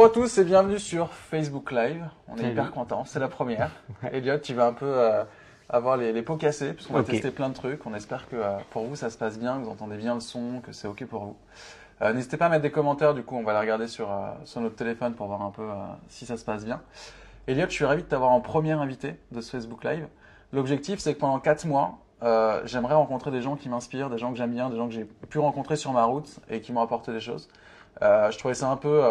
Bonjour à tous et bienvenue sur Facebook Live. On est Salut. hyper contents, c'est la première. Elliot, tu vas un peu euh, avoir les, les pots cassés puisqu'on va tester plein de trucs. On espère que euh, pour vous ça se passe bien, que vous entendez bien le son, que c'est ok pour vous. Euh, N'hésitez pas à mettre des commentaires, du coup on va les regarder sur, sur notre téléphone pour voir un peu si ça se passe bien. Elliot, je suis ravi de t'avoir en premier invité de ce Facebook Live. L'objectif c'est que pendant 4 mois, j'aimerais rencontrer des gens qui m'inspirent, des gens que j'aime bien, des gens que j'ai pu rencontrer sur ma route et qui m'ont apporté des choses. Je trouvais ça un peu,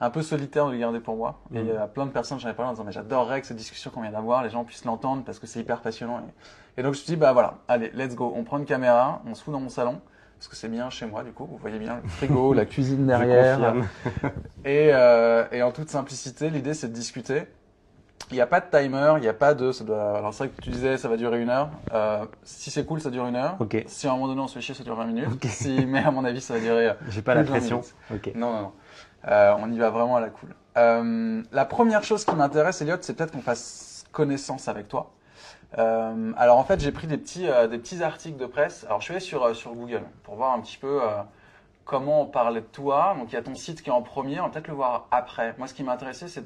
un peu solitaire de le garder pour moi. Et il y a plein de personnes, j'en ai parlé en disant, mais j'adorerais que cette discussion qu'on vient d'avoir, les gens puissent l'entendre parce que c'est hyper passionnant. Et, et donc je me suis dit, bah voilà, allez, let's go. On prend une caméra, on se fout dans mon salon. Parce que c'est bien chez moi, du coup, vous voyez bien le frigo, la cuisine derrière. Et, euh, et en toute simplicité, l'idée c'est de discuter. Il n'y a pas de timer, il n'y a pas de. Ça doit, alors c'est vrai que tu disais ça va durer une heure. Euh, si c'est cool, ça dure une heure. Si à un moment donné on se fait chier, ça dure 20 minutes. Si, mais à mon avis, ça va durer. euh, J'ai pas la de 20 pression. minutes. Ok. Non, non, non. Euh, on y va vraiment à la cool. Euh, la première chose qui m'intéresse, Elliot, c'est peut-être qu'on fasse connaissance avec toi. Euh, alors en fait, j'ai pris des petits, des petits articles de presse. Alors je suis allé sur, sur Google pour voir un petit peu comment on parlait de toi. Donc il y a ton site qui est en premier, on va peut-être le voir après. Moi, ce qui m'intéressait, c'est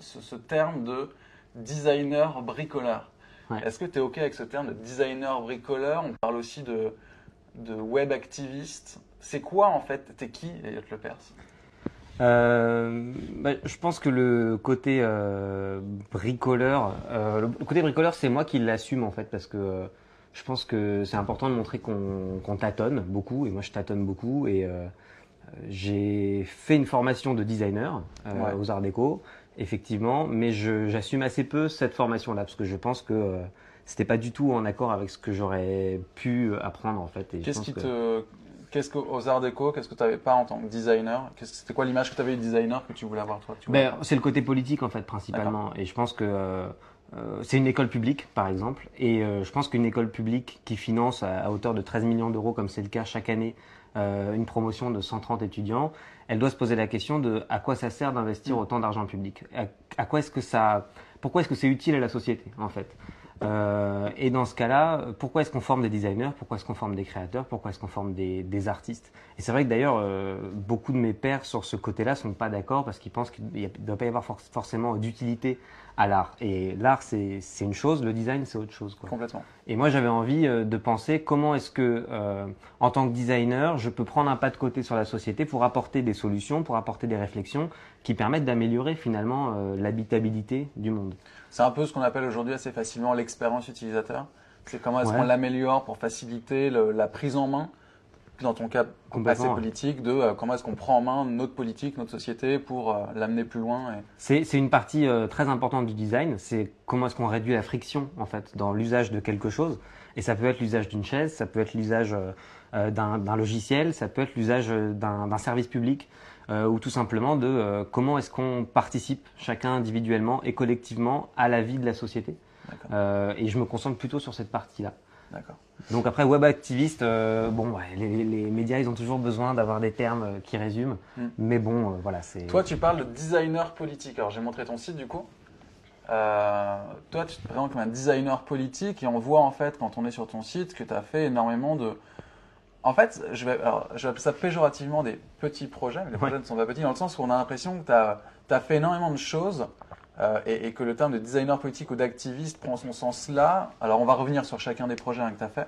ce, ce terme de designer bricoleur. Ouais. Est-ce que tu es OK avec ce terme de designer bricoleur? On parle aussi de, de web activiste. C'est quoi en fait? T'es qui, Elliot Lepers? Euh, bah, je pense que le côté euh, bricoleur, euh, le côté bricoleur, c'est moi qui l'assume en fait parce que je pense que c'est important de montrer qu'on qu'on tâtonne beaucoup et moi je tâtonne beaucoup et j'ai fait une formation de designer Ouais. aux Arts Déco, effectivement, mais j'assume assez peu cette formation-là parce que je pense que c'était pas du tout en accord avec ce que j'aurais pu apprendre en fait. Qu'est-ce qui que- te. Qu'est-ce qu'aux Arts Déco, qu'est-ce que tu n'avais pas en tant que designer? C'était quoi l'image que tu avais du designer que tu voulais avoir toi Ben, c'est le côté politique en fait principalement. Et je pense que euh, euh, c'est une école publique par exemple. Et euh, je pense qu'une école publique qui finance à, à hauteur de 13 millions d'euros comme c'est le cas chaque année euh, une promotion de 130 étudiants elle doit se poser la question de à quoi ça sert d'investir Mm. autant d'argent public? À, à quoi est-ce que ça pourquoi est-ce que c'est utile à la société en fait? Euh, et dans ce cas-là, pourquoi est-ce qu'on forme des designers Pourquoi est-ce qu'on forme des créateurs Pourquoi est-ce qu'on forme des, des artistes? Et c'est vrai que d'ailleurs, euh, beaucoup de mes pairs sur ce côté-là sont pas d'accord parce qu'ils pensent qu'il ne doit pas y avoir for- forcément d'utilité à l'art. Et l'art, c'est c'est une chose, le design, c'est autre chose. Quoi. Complètement. Et moi, j'avais envie euh, de penser comment est-ce que, euh, en tant que designer, je peux prendre un pas de côté sur la société pour apporter des solutions, pour apporter des réflexions qui permettent d'améliorer finalement euh, l'habitabilité du monde. C'est un peu ce qu'on appelle aujourd'hui assez facilement l'expérience utilisateur. C'est comment est-ce Ouais. qu'on l'améliore pour faciliter le- la prise en main, dans ton cas assez politique, de euh, comment est-ce qu'on prend en main notre politique, notre société pour euh, l'amener plus loin. Et... C'est une partie euh, très importante du design. C'est comment est-ce qu'on réduit la friction en fait dans l'usage de quelque chose. Et ça peut être l'usage d'une chaise, ça peut être l'usage d'un logiciel, ça peut être l'usage d'un service public, euh, ou tout simplement de euh, comment est-ce qu'on participe chacun individuellement et collectivement à la vie de la société. Euh, et je me concentre plutôt sur cette partie-là. Donc après web activiste, euh, bon, ouais, les, les médias ils ont toujours besoin d'avoir des termes euh, qui résument, Mm. mais bon, euh, voilà, c'est. Toi, tu parles de designer politique. Alors, j'ai montré ton site du coup. Toi, tu te présentes comme un designer politique et on voit en fait, quand on est sur ton site, que tu as fait énormément de. En fait, je vais, alors, je vais appeler ça péjorativement des petits projets, mais les projets ne sont pas petits, dans le sens où on a l'impression que tu as, fait énormément de choses euh, et, et que le terme de designer politique ou d'activiste prend son sens là. Alors, on va revenir sur chacun des projets hein, que tu as fait,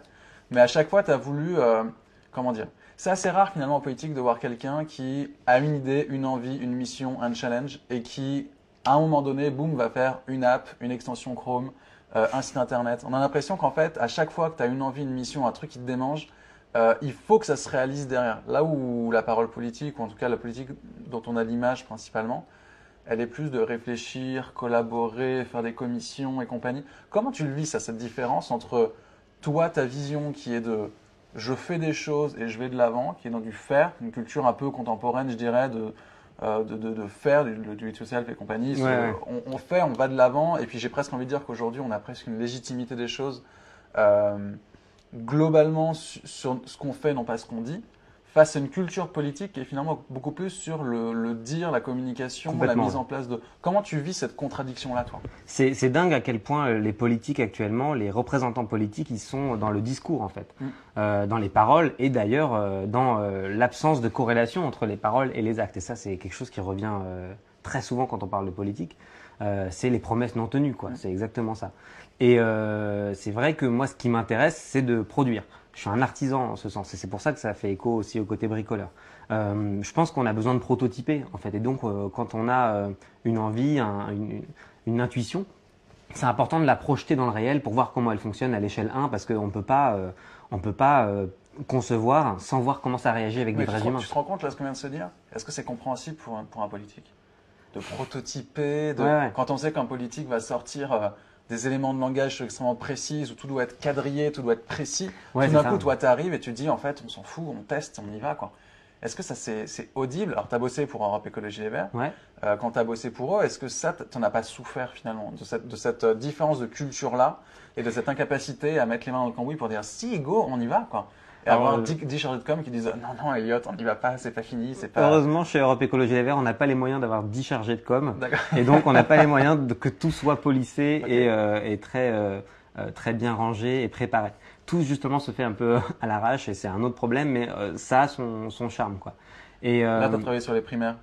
mais à chaque fois, tu as voulu. euh, comment dire c'est assez rare finalement en politique de voir quelqu'un qui a une idée, une envie, une mission, un challenge et qui, à un moment donné, boum, va faire une app, une extension Chrome, euh, un site internet. On a l'impression qu'en fait, à chaque fois que tu as une envie, une mission, un truc qui te démange, euh, il faut que ça se réalise derrière. Là où la parole politique, ou en tout cas la politique dont on a l'image principalement, elle est plus de réfléchir, collaborer, faire des commissions et compagnie. Comment tu le vis, ça, cette différence entre toi, ta vision qui est de je fais des choses et je vais de l'avant, qui est dans du faire, une culture un peu contemporaine, je dirais, de, euh, de, de, de faire, du, du it yourself et compagnie. Ouais, Ce- ouais. On, on fait, on va de l'avant, et puis j'ai presque envie de dire qu'aujourd'hui, on a presque une légitimité des choses euh, globalement su- sur ce qu'on fait, non pas ce qu'on dit. face à une culture politique qui est finalement beaucoup plus sur le, le dire, la communication, la mise en place de. Comment tu vis cette contradiction-là, toi? C'est dingue à quel point euh, les politiques actuellement, les représentants politiques, ils sont dans le discours en fait, Mm. Euh, dans les paroles et d'ailleurs euh, dans euh, l'absence de corrélation entre les paroles et les actes. Et ça, c'est quelque chose qui revient très souvent quand on parle de politique. C'est les promesses non tenues, quoi. Mm. C'est exactement ça. Et euh, c'est vrai que moi, ce qui m'intéresse, c'est de produire. Je suis un artisan en ce sens, et c'est pour ça que ça fait écho aussi au côté bricoleur. Euh, je pense qu'on a besoin de prototyper, en fait. Et donc, euh, quand on a une envie, un- une, une intuition, c'est important de la projeter dans le réel pour voir comment elle fonctionne à l'échelle 1, parce qu'on ne peut pas, on peut pas concevoir sans voir comment ça réagit avec des vrais humains. tu te rends compte là ce qu'on vient de se dire? Est-ce que c'est compréhensible pour un, pour un politique? De prototyper, de, Ouais, ouais. quand on sait qu'un politique va sortir des éléments de langage extrêmement précis, où tout doit être quadrillé, tout doit être précis, Ouais, tout d'un coup, toi, tu arrives et tu dis, en fait, on s'en fout, on teste, on y va. quoi. Est-ce que ça, c'est audible? Alors, tu as bossé pour Europe Écologie Les Verts. Ouais. Euh, quand tu as bossé pour eux, est-ce que ça, tu as pas souffert finalement de cette, de cette euh, différence de culture-là et de cette incapacité à mettre les mains dans le cambouis pour dire si, go, on y va quoi? Et avoir euh, 10, 10 chargés de com qui disent non, non, Elliot, on n'y va pas, c'est pas fini, c'est pas. Heureusement, chez Europe Écologie Les Verts, on n'a pas les moyens d'avoir 10 chargés de com. Et donc, on n'a pas les moyens de que tout soit policé Ok. et, euh, et très, euh, euh, très bien rangé et préparé. Tout, justement, se fait un peu à l'arrache et c'est un autre problème, mais euh, ça a son, son charme, quoi. Et, Là, tu as travaillé sur les primaires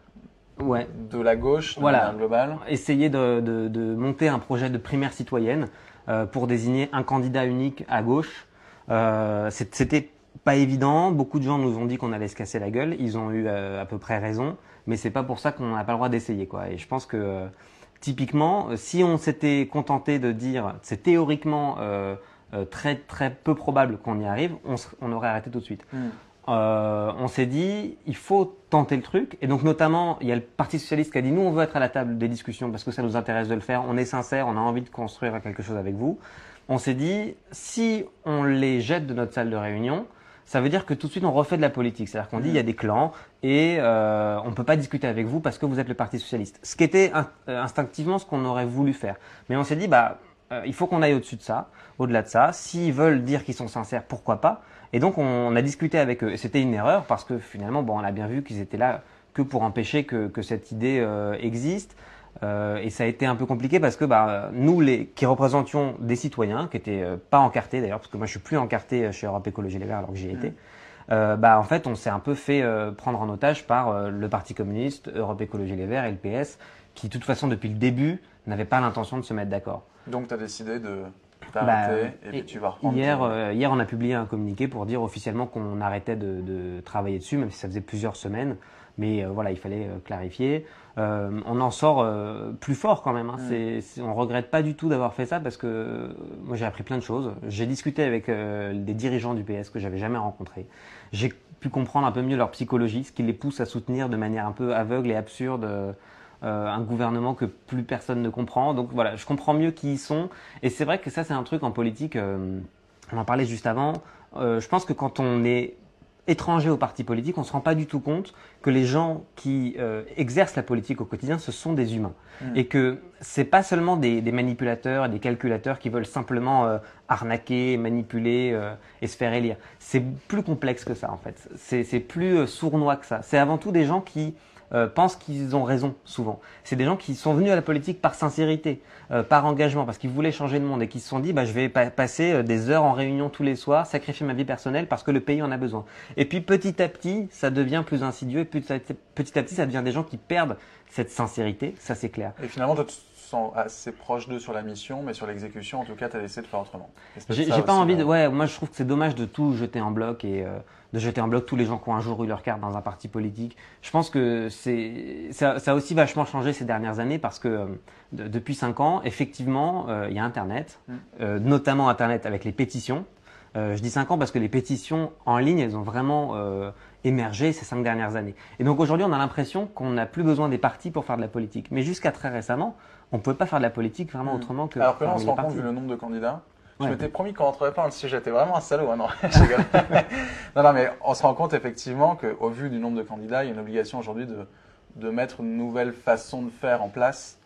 ouais, de la gauche, de Voilà. globale. essayer de, de, de monter un projet de primaire citoyenne euh, pour désigner un candidat unique à gauche. Euh, C'était pas évident. Beaucoup de gens nous ont dit qu'on allait se casser la gueule. Ils ont eu euh, à peu près raison, mais c'est pas pour ça qu'on n'a pas le droit d'essayer, quoi. Et je pense que euh, typiquement, euh, si on s'était contenté de dire c'est théoriquement euh, très très peu probable qu'on y arrive, on, aurait arrêté tout de suite. Euh, on s'est dit, il faut tenter le truc. Et donc, notamment, il y a le Parti Socialiste qui a dit, nous, on veut être à la table des discussions parce que ça nous intéresse de le faire. On est sincère, on a envie de construire quelque chose avec vous. On s'est dit, si on les jette de notre salle de réunion, ça veut dire que tout de suite, on refait de la politique. C'est-à-dire qu'on dit, il y a des clans et euh, on ne peut pas discuter avec vous parce que vous êtes le Parti Socialiste. Ce qui était euh, instinctivement ce qu'on aurait voulu faire. Mais on s'est dit, bah, euh, il faut qu'on aille au-dessus de ça, au-delà de ça. S'ils veulent dire qu'ils sont sincères, pourquoi pas? Et donc, on a discuté avec eux. Et c'était une erreur parce que finalement, bon, on a bien vu qu'ils étaient là que pour empêcher que, que cette idée existe. Euh, et ça a été un peu compliqué parce que bah, nous, les, qui représentions des citoyens, qui étaient euh, pas encartés d'ailleurs, parce que moi je suis plus encarté chez Europe Écologie Les Verts alors que j'y étais, euh, bah, en fait on s'est un peu fait euh, prendre en otage par euh, le Parti communiste, Europe Écologie Les Verts et le PS, qui de toute façon depuis le début n'avaient pas l'intention de se mettre d'accord. Donc, tu as décidé de Bah, t'arrêter et et puis tu vas reprendre. Hier, ton- euh, hier, on a publié un communiqué pour dire officiellement qu'on arrêtait de, de travailler dessus, même si ça faisait plusieurs semaines. Mais euh, voilà, il fallait euh, clarifier. Euh, on en sort euh, plus fort quand même. Hein. Mm. C'est- on regrette pas du tout d'avoir fait ça parce que euh, moi j'ai appris plein de choses. J'ai discuté avec des dirigeants du PS que j'avais jamais rencontrés. J'ai pu comprendre un peu mieux leur psychologie, ce qui les pousse à soutenir de manière un peu aveugle et absurde. euh, un gouvernement que plus personne ne comprend. Donc voilà, je comprends mieux qui ils sont. Et c'est vrai que ça, c'est un truc en politique, euh, on en parlait juste avant. Euh, je pense que quand on est étranger au parti politique, on ne se rend pas du tout compte que les gens qui euh, exercent la politique au quotidien, ce sont des humains. Mm. Et que c'est pas seulement des, des manipulateurs et des calculateurs qui veulent simplement euh, arnaquer, manipuler euh, et se faire élire. C'est plus complexe que ça, en fait. C'est plus sournois que ça. C'est avant tout des gens qui euh, pensent qu'ils ont raison souvent. C'est des gens qui sont venus à la politique par sincérité, euh, par engagement, parce qu'ils voulaient changer le monde et qui se sont dit bah, je vais pa- passer euh, des heures en réunion tous les soirs, sacrifier ma vie personnelle parce que le pays en a besoin. Et puis petit à petit, ça devient plus insidieux et petit à petit, petit à petit, ça devient des gens qui perdent cette sincérité, ça c'est clair. Et finalement, sens assez proche d'eux sur la mission, mais sur l'exécution, en tout cas, tu as essayé de faire autrement. J'ai pas envie de. euh, Ouais, moi je trouve que c'est dommage de tout jeter en bloc et euh, de jeter en bloc tous les gens qui ont un jour eu leur carte dans un parti politique. Je pense que c'est ça, ça a aussi vachement changé ces dernières années parce que euh, de- depuis cinq ans, effectivement, euh, il y a Internet, Mm. notamment Internet avec les pétitions. Je dis cinq ans parce que les pétitions en ligne, elles ont vraiment émergé ces cinq dernières années. Et donc aujourd'hui, on a l'impression qu'on n'a plus besoin des partis pour faire de la politique. Mais jusqu'à très récemment, on ne pouvait pas faire de la politique vraiment Mm. autrement que Alors que là, on se rend compte, vu le nombre de candidats, je Ouais. m'étais promis qu'on rentrerait pas dans le sujet. T'es vraiment un salaud, hein, non non, non, mais on se rend compte effectivement qu'au vu du nombre de candidats, il y a une obligation aujourd'hui de, de mettre une nouvelle façon de faire en place.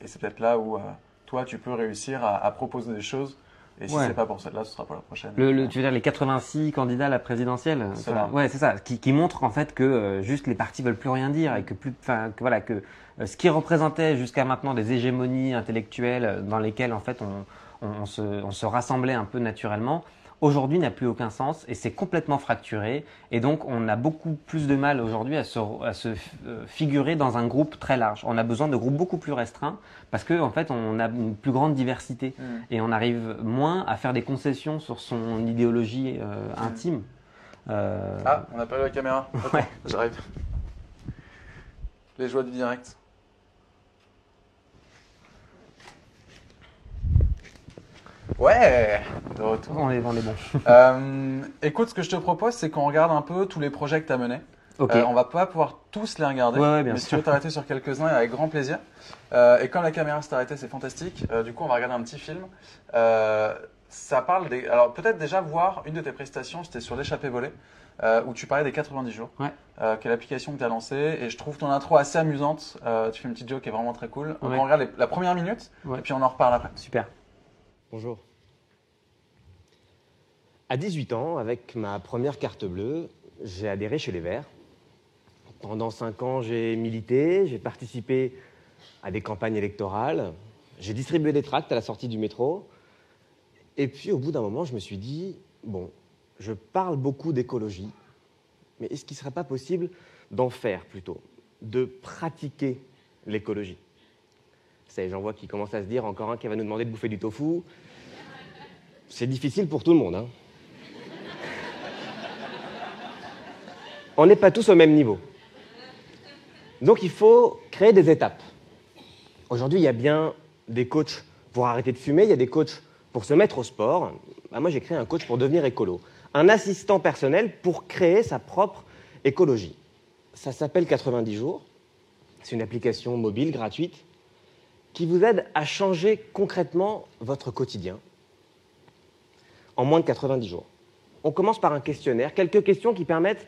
Et c'est peut-être là où euh, toi, tu peux réussir à, à proposer des choses Et si Ouais. c'est pas pour celle-là, ce sera pour la prochaine. Le, le- tu veux dire les 86 candidats à la présidentielle Enfin. Ouais, c'est ça. Qui, qui montre en fait que euh, juste les partis veulent plus rien dire et que plus, enfin, que voilà, que ce qui représentait jusqu'à maintenant des hégémonies intellectuelles euh, dans lesquelles en fait on, on, on se, on se rassemblait un peu naturellement, aujourd'hui n'a plus aucun sens et c'est complètement fracturé. Et donc on a beaucoup plus de mal aujourd'hui à se, à se euh, figurer dans un groupe très large. On a besoin de groupes beaucoup plus restreints parce que en fait on a une plus grande diversité Mm. et on arrive moins à faire des concessions sur son idéologie euh, intime. Euh, Ah, on a pas eu la caméra. Ouais. J'arrive. Les joies du direct. Ouais, de retour. on est, on est bon. Euh, écoute, ce que je te propose, c'est qu'on regarde un peu tous les projets que tu as menés. Ok. Euh, on va pas pouvoir tous les regarder, Ouais, ouais, bien mais si tu sûr. veux t'arrêter sur quelques-uns, avec grand plaisir. Euh, et comme la caméra s'est arrêtée, c'est fantastique. Euh, du coup, on va regarder un petit film. Ça parle des. Alors, peut-être déjà voir une de tes prestations, c'était sur l'échappée volée, euh, où tu parlais des 90 jours, Ouais. euh, qui est l'application que tu as lancée. Et je trouve ton intro assez amusante. Euh, tu fais une petite joke qui est vraiment très cool. Ouais. on regarde les- la première minute, Ouais. et puis on en reparle après. Super. Bonjour. À 18 ans, avec ma première carte bleue, j'ai adhéré chez les Verts. Pendant 5 ans, j'ai milité, j'ai participé à des campagnes électorales, j'ai distribué des tracts à la sortie du métro. Et puis, au bout d'un moment, je me suis dit, bon, je parle beaucoup d'écologie, mais est-ce qu'il ne serait pas possible d'en faire plutôt, de pratiquer l'écologie? J'en vois qui commencent à se dire, encore un qui va nous demander de bouffer du tofu. C'est difficile pour tout le monde. hein. On n'est pas tous au même niveau. Donc il faut créer des étapes. Aujourd'hui, il y a bien des coachs pour arrêter de fumer, il y a des coachs pour se mettre au sport. Bah, moi, j'ai créé un coach pour devenir écolo. Un assistant personnel pour créer sa propre écologie. Ça s'appelle 90 jours. C'est une application mobile gratuite qui vous aide à changer concrètement votre quotidien en moins de 90 jours. On commence par un questionnaire, quelques questions qui permettent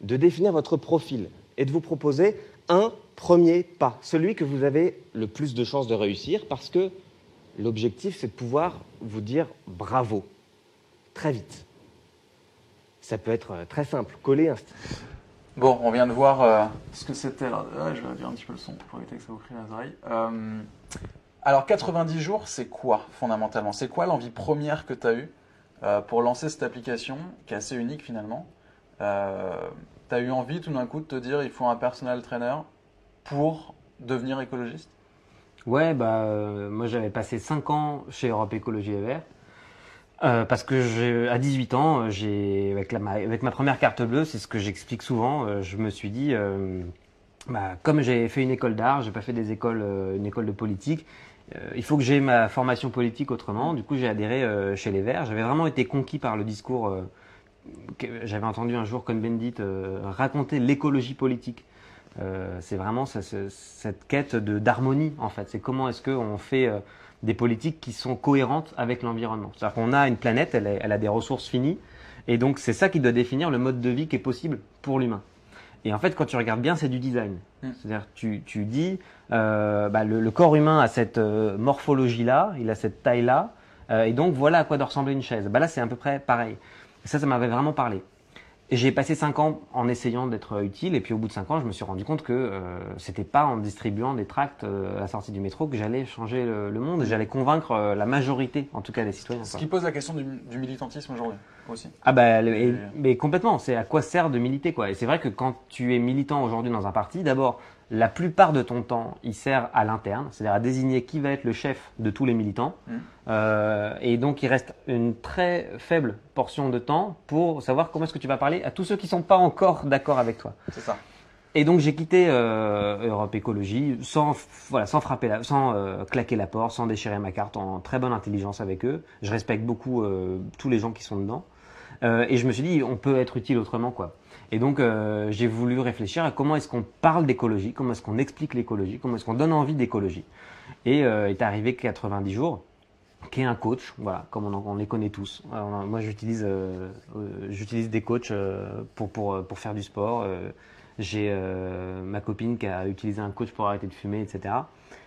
de définir votre profil et de vous proposer un premier pas, celui que vous avez le plus de chances de réussir, parce que l'objectif, c'est de pouvoir vous dire bravo, très vite. Ça peut être euh, très simple, coller un. Bon, on vient de voir euh, ce que c'était. Alors, je vais réduire un petit peu le son pour éviter que ça vous crie les oreilles. Euh, alors, 90 jours, c'est quoi fondamentalement? C'est quoi l'envie première que tu as eue euh, pour lancer cette application qui est assez unique finalement? Euh, Tu as eu envie tout d'un coup de te dire il faut un personal trainer pour devenir écologiste? Ouais, bah, euh, moi j'avais passé 5 ans chez Europe Écologie Les Verts. Euh, parce que j'ai- à 18 ans, euh, j'ai, avec, ma, première carte bleue, c'est ce que j'explique souvent, euh, je me suis dit, bah, comme j'ai fait une école d'art, j'ai pas fait des écoles, une école de politique, il faut que j'ai ma formation politique autrement. Du coup, j'ai adhéré chez les Verts. J'avais vraiment été conquis par le discours que j'avais entendu un jour Cohn-Bendit raconter l'écologie politique. C'est vraiment ce- ce- cette quête de d'harmonie en fait. C'est comment est-ce qu'on fait des politiques qui sont cohérentes avec l'environnement. C'est-à-dire qu'on a une planète, elle, est- elle a des ressources finies, et donc c'est ça qui doit définir le mode de vie qui est possible pour l'humain. Et en fait, quand tu regardes bien, c'est du design. Mm. C'est-à-dire tu, tu dis, euh, bah, le, le corps humain a cette euh, morphologie-là, il a cette taille-là, euh, et donc voilà à quoi doit ressembler une chaise. Bah, là, c'est à peu près pareil. Et ça, ça m'avait vraiment parlé. J'ai passé 5 ans en essayant d'être utile, et puis au bout de 5 ans, je me suis rendu compte que euh, c'était pas en distribuant des tracts euh, à la sortie du métro que j'allais changer le, le monde, et j'allais convaincre euh, la majorité, en tout cas des citoyens. Ce quoi. qui pose la question du, du militantisme aujourd'hui aussi. Ah bah, le- et- Et- mais complètement, c'est à quoi sert de militer quoi. Et c'est vrai que quand tu es militant aujourd'hui dans un parti, d'abord, la plupart de ton temps, il sert à l'interne, c'est-à-dire à désigner qui va être le chef de tous les militants. Mm. Euh, et donc, il reste une très faible portion de temps pour savoir comment est-ce que tu vas parler à tous ceux qui sont pas encore d'accord avec toi. C'est ça. Et donc j'ai quitté euh, Europe Écologie sans, voilà, sans frapper, la, sans euh, claquer la porte, sans déchirer ma carte, en très bonne intelligence avec eux. Je respecte beaucoup tous les gens qui sont dedans. Et je me suis dit, on peut être utile autrement, quoi. Et donc euh, j'ai voulu réfléchir à comment est-ce qu'on parle d'écologie, comment est-ce qu'on explique l'écologie, comment est-ce qu'on donne envie d'écologie. Et euh, est arrivé 90 jours qui est un coach, voilà, comme on, en- on les connaît tous. Alors, moi, j'utilise, euh, euh, j'utilise des coachs euh, pour, pour, pour faire du sport. euh, j'ai euh, ma copine qui a utilisé un coach pour arrêter de fumer, etc.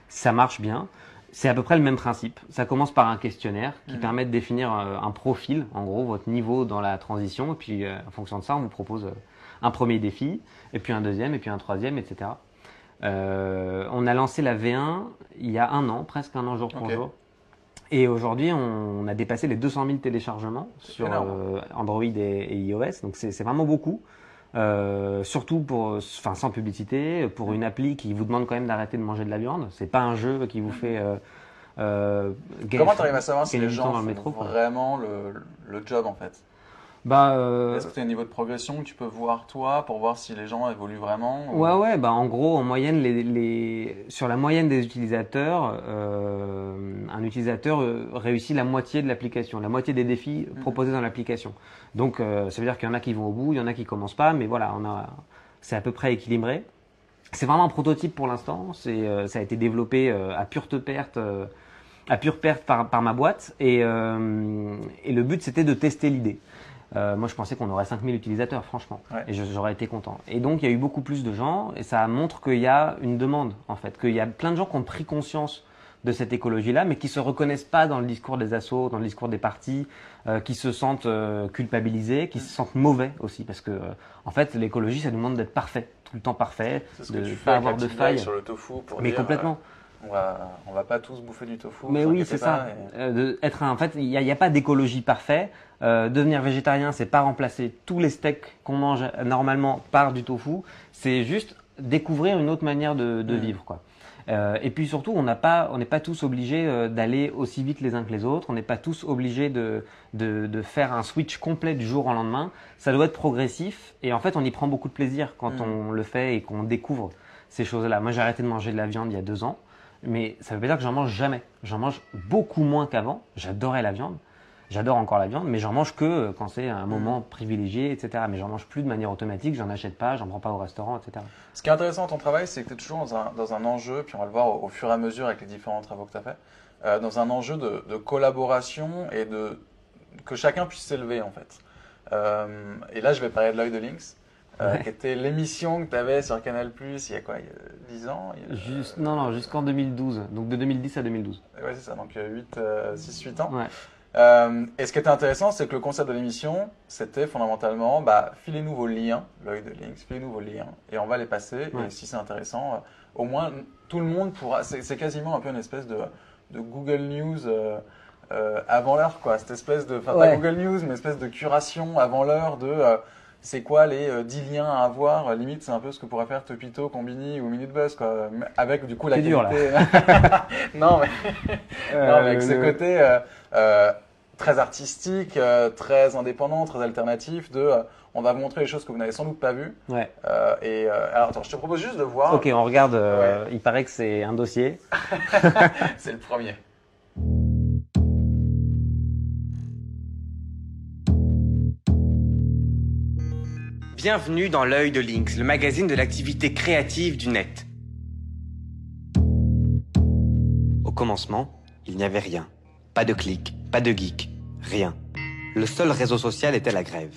Ça marche bien. C'est à peu près le même principe. Ça commence par un questionnaire qui Mhm. permet de définir euh, un profil, en gros, votre niveau dans la transition. Et puis, euh, en fonction de ça, on vous propose euh, un premier défi, et puis un deuxième, et puis un troisième, etc. Euh, on a lancé la V1 il y a un an, presque un an jour pour jour. Et aujourd'hui, on a dépassé les 200 000 téléchargements sur euh, Android et, et iOS. Donc c'est vraiment beaucoup. Euh, surtout pour, enfin sans publicité, pour une appli qui vous demande quand même d'arrêter de manger de la viande. C'est pas un jeu qui vous fait. Euh, euh, Comment gagner- tu arrives à savoir si les gens font le métro, quoi. vraiment le, le job en fait? Bah, euh, Est-ce que tu as un niveau de progression que tu peux voir toi pour voir si les gens évoluent vraiment ou- Ouais, ouais, bah en gros, en moyenne, les, les- sur la moyenne des utilisateurs, euh, un utilisateur euh, réussit la moitié de l'application, la moitié des défis Mhm. proposés dans l'application. Donc, euh, ça veut dire qu'il y en a qui vont au bout, il y en a qui commencent pas, mais voilà, on a, c'est à peu près équilibré. C'est vraiment un prototype pour l'instant. C'est, ça a été développé à pure perte, à pure perte par, par ma boîte, et, euh, et le but c'était de tester l'idée. Euh, moi, je pensais qu'on aurait 5000 utilisateurs, franchement, Ouais. et j'aurais été content. Et donc, il y a eu beaucoup plus de gens, et ça montre qu'il y a une demande, en fait, qu'il y a plein de gens qui ont pris conscience de cette écologie-là, mais qui se reconnaissent pas dans le discours des assos, dans le discours des partis, euh, qui se sentent euh, culpabilisés, qui se sentent mauvais aussi, parce que, en fait, l'écologie, ça nous demande d'être parfait, tout le temps parfait, de ne pas avoir de failles. sur le tofu pour Mais dire, complètement. On, va, on va pas tous bouffer du tofu. Mais oui, c'est ça. et- Euh, de être un- en fait, il n'y a, pas d'écologie parfait. Euh, devenir végétarien, c'est pas remplacer tous les steaks qu'on mange normalement par du tofu. C'est juste découvrir une autre manière de, de Mm. vivre, quoi. Euh, et puis surtout, on pas, n'est pas tous obligés euh, d'aller aussi vite les uns que les autres. On n'est pas tous obligés de, de, de faire un switch complet du jour au lendemain. Ça doit être progressif. Et en fait, on y prend beaucoup de plaisir quand Mm. on le fait et qu'on découvre ces choses-là. Moi, j'ai arrêté de manger de la viande il y a deux ans. Mais ça veut pas dire que j'en mange jamais. J'en mange beaucoup moins qu'avant. J'adorais la viande. J'adore encore la viande, mais j'en mange que euh, quand c'est un moment privilégié, etc. Mais j'en mange plus de manière automatique, j'en achète pas, j'en prends pas au restaurant, etc. Ce qui est intéressant dans ton travail, c'est que tu es toujours dans un, dans un enjeu, puis on va le voir au, au fur et à mesure avec les différents travaux que tu as fait, euh, dans un enjeu de, de collaboration et de que chacun puisse s'élever en fait. Euh, et là, je vais parler de l'œil de Lynx, euh, Ouais. qui était l'émission que tu avais sur Canal Plus il y a quoi, il y a 10 ans il y a- Juste, non, non, jusqu'en 2012. Donc de 2010 à 2012. Ouais, c'est ça, donc 8, 6-8 ans. Ouais. Euh, et ce qui était intéressant, c'est que le concept de l'émission, c'était fondamentalement, bah, filez-nous vos liens, l'œil de Lynx, filez-nous vos liens, et on va les passer. Et si c'est intéressant, euh, au moins tout le monde pourra. C'est quasiment un peu une espèce de, de Google News euh, euh, avant l'heure, quoi. Cette espèce de, enfin Ouais. pas Google News, mais espèce de curation avant l'heure de. euh, c'est quoi les euh, 10 liens à avoir? Euh, Limite, c'est un peu ce que pourrait faire Topito, Combini ou Minute Buzz, quoi. Avec du coup la dur, là. non, mais non, mais avec ce côté euh, euh, très artistique, euh, très indépendant, très alternatif de euh, on va vous montrer les choses que vous n'avez sans doute pas vues. Ouais. Euh, et euh, alors attends, je te propose juste de voir. Ok, on regarde. euh, Il paraît que c'est un dossier. C'est le premier. Bienvenue dans l'œil de Lynx, le magazine de l'activité créative du net. Au commencement, il n'y avait rien. Pas de clics, pas de geeks, rien. Le seul réseau social était la grève.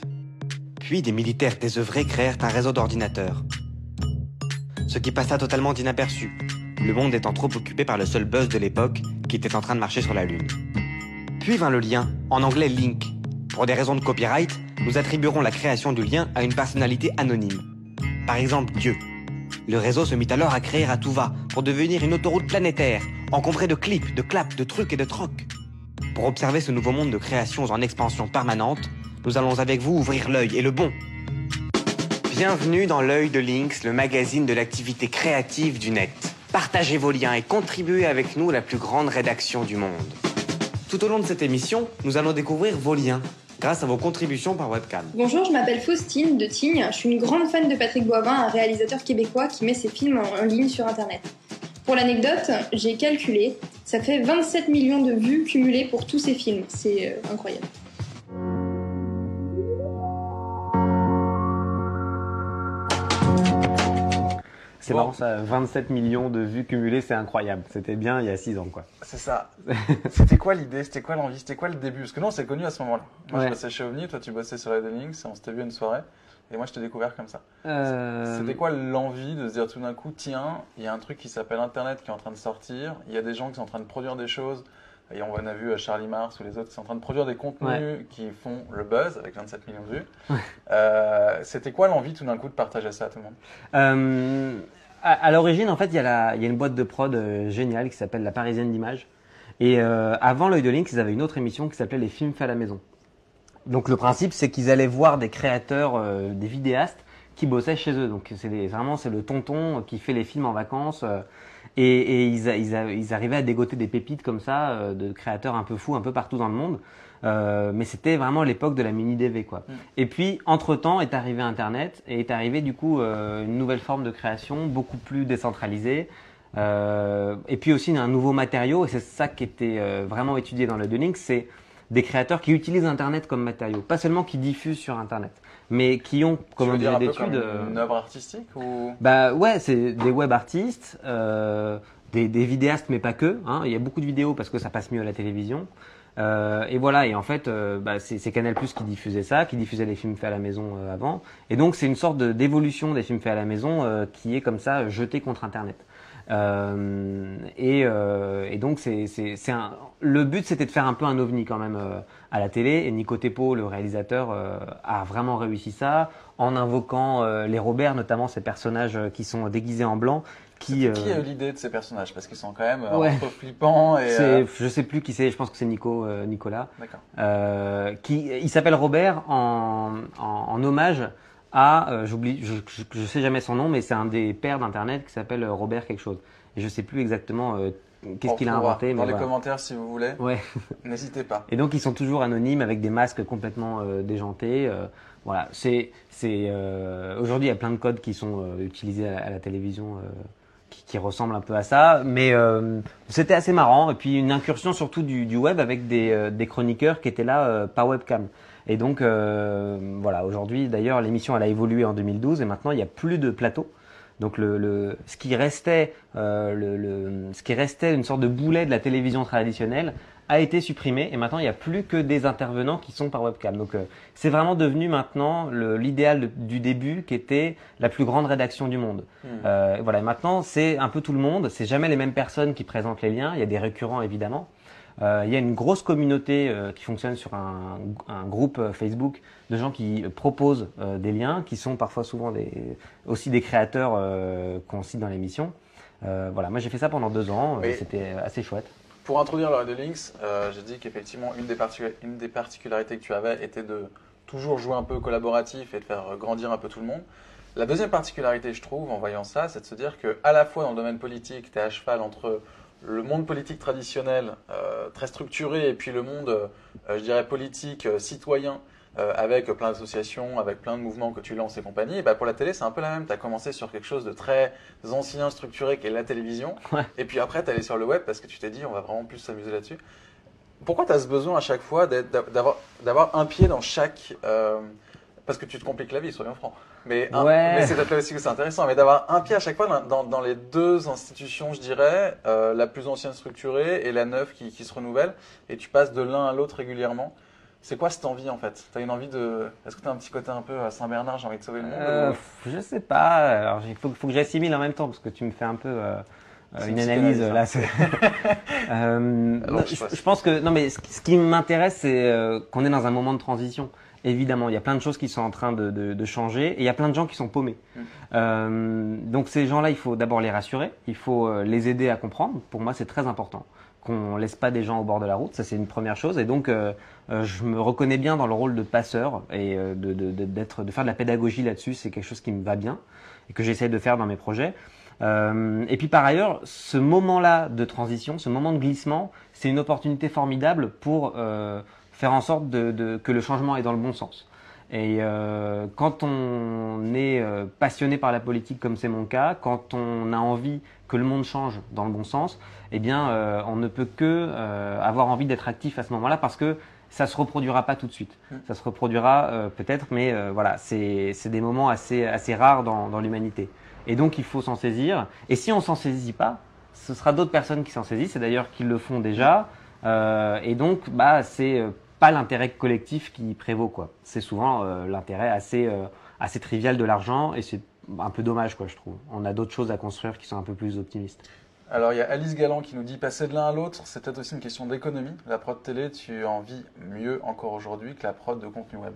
Puis des militaires désœuvrés créèrent un réseau d'ordinateurs. Ce qui passa totalement inaperçu, le monde étant trop occupé par le seul buzz de l'époque qui était en train de marcher sur la Lune. Puis vint le lien, en anglais link. Pour des raisons de copyright, nous attribuerons la création du lien à une personnalité anonyme. Par exemple, Dieu. Le réseau se mit alors à créer à tout va pour devenir une autoroute planétaire, encombrée de clips, de claps, de trucs et de trocs. Pour observer ce nouveau monde de créations en expansion permanente, nous allons avec vous ouvrir l'œil et le bon. Bienvenue dans l'œil de Lynx, le magazine de l'activité créative du net. Partagez vos liens et contribuez avec nous à la plus grande rédaction du monde. Tout au long de cette émission, nous allons découvrir vos liens grâce à vos contributions par webcam. Bonjour, je m'appelle Faustine de Tignes. Je suis une grande fan de Patrick Boivin, un réalisateur québécois qui met ses films en, ligne sur Internet. Pour l'anecdote, j'ai calculé, ça fait 27 millions de vues cumulées pour tous ces films. C'est euh, incroyable. C'est Bon. marrant ça, 27 millions de vues cumulées, c'est incroyable. C'était bien il y a 6 ans, quoi. C'est ça. C'était quoi l'idée? C'était quoi l'envie? C'était quoi le début? Parce que nous, on s'est connus à ce moment-là. Moi, Ouais. je bossais chez OVNI, toi, tu bossais sur la Links, on s'était vu à une soirée. Et moi, je t'ai découvert comme ça. Euh, C'était quoi l'envie de se dire tout d'un coup, tiens, il y a un truc qui s'appelle Internet qui est en train de sortir, il y a des gens qui sont en train de produire des choses, et on a vu à Charlie Mars ou les autres qui sont en train de produire des contenus qui font le buzz avec 27 millions de vues. Euh, C'était quoi l'envie tout d'un coup de partager ça à tout le monde? Euh, à à l'origine, en fait, il y, a y une boîte de prod euh, géniale qui s'appelle La Parisienne d'Images. Et euh, avant l'œil de Lynx, ils avaient une autre émission qui s'appelait Les films faits à la maison. Donc le principe, c'est qu'ils allaient voir des créateurs, des vidéastes qui bossaient chez eux. Donc c'est vraiment c'est le tonton qui fait les films en vacances. Et et ils, ils, ils arrivaient à dégoter des pépites comme ça euh, de créateurs un peu fous un peu partout dans le monde. Euh, mais c'était vraiment l'époque de la mini DV quoi. Et puis entre temps est arrivé Internet et est arrivé du coup euh, une nouvelle forme de création beaucoup plus décentralisée. Euh, et puis aussi un nouveau matériau et c'est ça qui était euh, vraiment étudié dans le Dunning, c'est des créateurs qui utilisent Internet comme matériau, pas seulement qui diffusent sur Internet, mais qui ont comme dire un comme d'étude. euh, une œuvre artistique ou? Bah ouais, c'est des web artistes, euh, des, des vidéastes, mais pas que. Hein. Il y a beaucoup de vidéos parce que ça passe mieux à la télévision. Euh, et voilà, et en fait, euh, bah, c'est Canal Plus qui diffusait ça, qui diffusait les films faits à la maison euh, avant. Et donc, c'est une sorte de- d'évolution des films faits à la maison euh, qui est comme ça jeté contre Internet. Euh, et, euh, et donc, c'est c'est- c'est un, le but, c'était de faire un peu un ovni quand même euh, à la télé. Et Nico Tepo, le réalisateur, euh, a vraiment réussi ça en invoquant les Robert, notamment ces personnages qui sont déguisés en blanc. Qui, Qui a eu l'idée de ces personnages? Parce qu'ils sont quand même Ouais. entre flippants et. c'est, je sais plus qui c'est, je pense que c'est Nico, Nicolas. D'accord. Qui, il s'appelle Robert en, en, en hommage à, euh, j'oublie, je, je, je sais jamais son nom, mais c'est un des pères d'internet qui s'appelle Robert quelque chose. Et je sais plus exactement euh, qu'est-ce qu'il a inventé, mais Dans les voilà. commentaires, si vous voulez, Ouais. n'hésitez pas. Et donc ils sont toujours anonymes avec des masques complètement euh, déjantés. euh, voilà, c'est c'est euh, aujourd'hui il y a plein de codes qui sont euh, utilisés à, à la télévision euh, qui, qui ressemblent un peu à ça, mais euh, c'était assez marrant. Et puis une incursion surtout du, du web avec des, euh, des chroniqueurs qui étaient là euh, par webcam. Et donc euh, voilà, aujourd'hui d'ailleurs l'émission elle a évolué en 2012 et maintenant il n'y a plus de plateau. Donc le, le, ce qui restait, euh, le, le, ce qui restait une sorte de boulet de la télévision traditionnelle a été supprimé et maintenant il n'y a plus que des intervenants qui sont par webcam. Donc euh, c'est vraiment devenu maintenant l'idéal du début qui était la plus grande rédaction du monde. Hmm. Euh, voilà, et maintenant c'est un peu tout le monde, c'est jamais les mêmes personnes qui présentent les liens, il y a des récurrents évidemment. Euh, il y a une grosse communauté euh, qui fonctionne sur un, un groupe euh, Facebook de gens qui proposent des liens, qui sont parfois souvent des, aussi des créateurs qu'on cite dans l'émission. Voilà, moi j'ai fait ça pendant deux ans, c'était assez chouette. Pour introduire le de Links, euh, j'ai dit qu'effectivement, une, des particu- une des particularités que tu avais était de toujours jouer un peu collaboratif et de faire grandir un peu tout le monde. La deuxième particularité, je trouve, en voyant ça, c'est de se dire que à la fois dans le domaine politique, tu es à cheval entre le monde politique traditionnel, euh, très structuré, et puis le monde, euh, je dirais, politique, euh, citoyen, avec plein d'associations, avec plein de mouvements que tu lances et compagnie. Et bah, pour la télé, c'est un peu la même. Tu as commencé sur quelque chose de très ancien, structuré, qui est la télévision. Ouais. Et puis après, tu allé sur le web parce que tu t'es dit, on va vraiment plus s'amuser là-dessus. Pourquoi tu as ce besoin à chaque fois d'avoir d'avoir un pied dans chaque. euh, parce que tu te compliques la vie, soyons francs. Mais, un- Ouais. mais c'est peut-être là aussi que c'est intéressant. Mais d'avoir un pied à chaque fois dans, dans- dans les deux institutions, je dirais, euh, la plus ancienne structurée et la neuve qui, qui se renouvelle. Et tu passes de l'un à l'autre régulièrement. C'est quoi cette envie en fait? T'as une envie de. Est-ce que t'as un petit côté un peu à Saint-Bernard, j'ai envie de sauver le monde Euh, ou- je sais pas. Alors, il faut, faut que j'assimile en même temps parce que tu me fais un peu euh, euh, une une analyse là. hein. Euh, non, je pense que non, mais ce, qui- ce qui m'intéresse, c'est euh, qu'on est dans un moment de transition. Évidemment, il y a plein de choses qui sont en train de, de- de changer et il y a plein de gens qui sont paumés. Mm. Euh, donc ces gens-là, il faut d'abord les rassurer, il faut euh, les aider à comprendre. Pour moi, c'est très important qu'on laisse pas des gens au bord de la route. Ça, c'est une première chose. Et donc, euh, je me reconnais bien dans le rôle de passeur et de, de, de- d'être, de faire de la pédagogie là-dessus. C'est quelque chose qui me va bien et que j'essaie de faire dans mes projets. Euh, et puis par ailleurs, ce moment-là de transition, ce moment de glissement, c'est une opportunité formidable pour euh, faire en sorte de, de- que le changement est dans le bon sens. Et euh, quand on est euh, passionné par la politique, comme c'est mon cas, quand on a envie que le monde change dans le bon sens, eh bien, euh, on ne peut que avoir envie d'être actif à ce moment-là parce que ça se reproduira pas tout de suite. Mm. Ça se reproduira peut-être, mais voilà, c'est des moments assez assez rares dans, dans l'humanité. Et donc, il faut s'en saisir. Et si on s'en saisit pas, ce sera d'autres personnes qui s'en saisissent, et d'ailleurs qui le font déjà. Et donc, bah, c'est pas l'intérêt collectif qui prévaut, quoi. C'est souvent euh, l'intérêt assez, euh, assez trivial de l'argent et c'est un peu dommage, quoi, je trouve. On a d'autres choses à construire qui sont un peu plus optimistes. Alors, il y a Alice Galland qui nous dit passer de l'un à l'autre, c'est peut-être aussi une question d'économie. La prod télé, tu en vis mieux encore aujourd'hui que la prod de contenu web.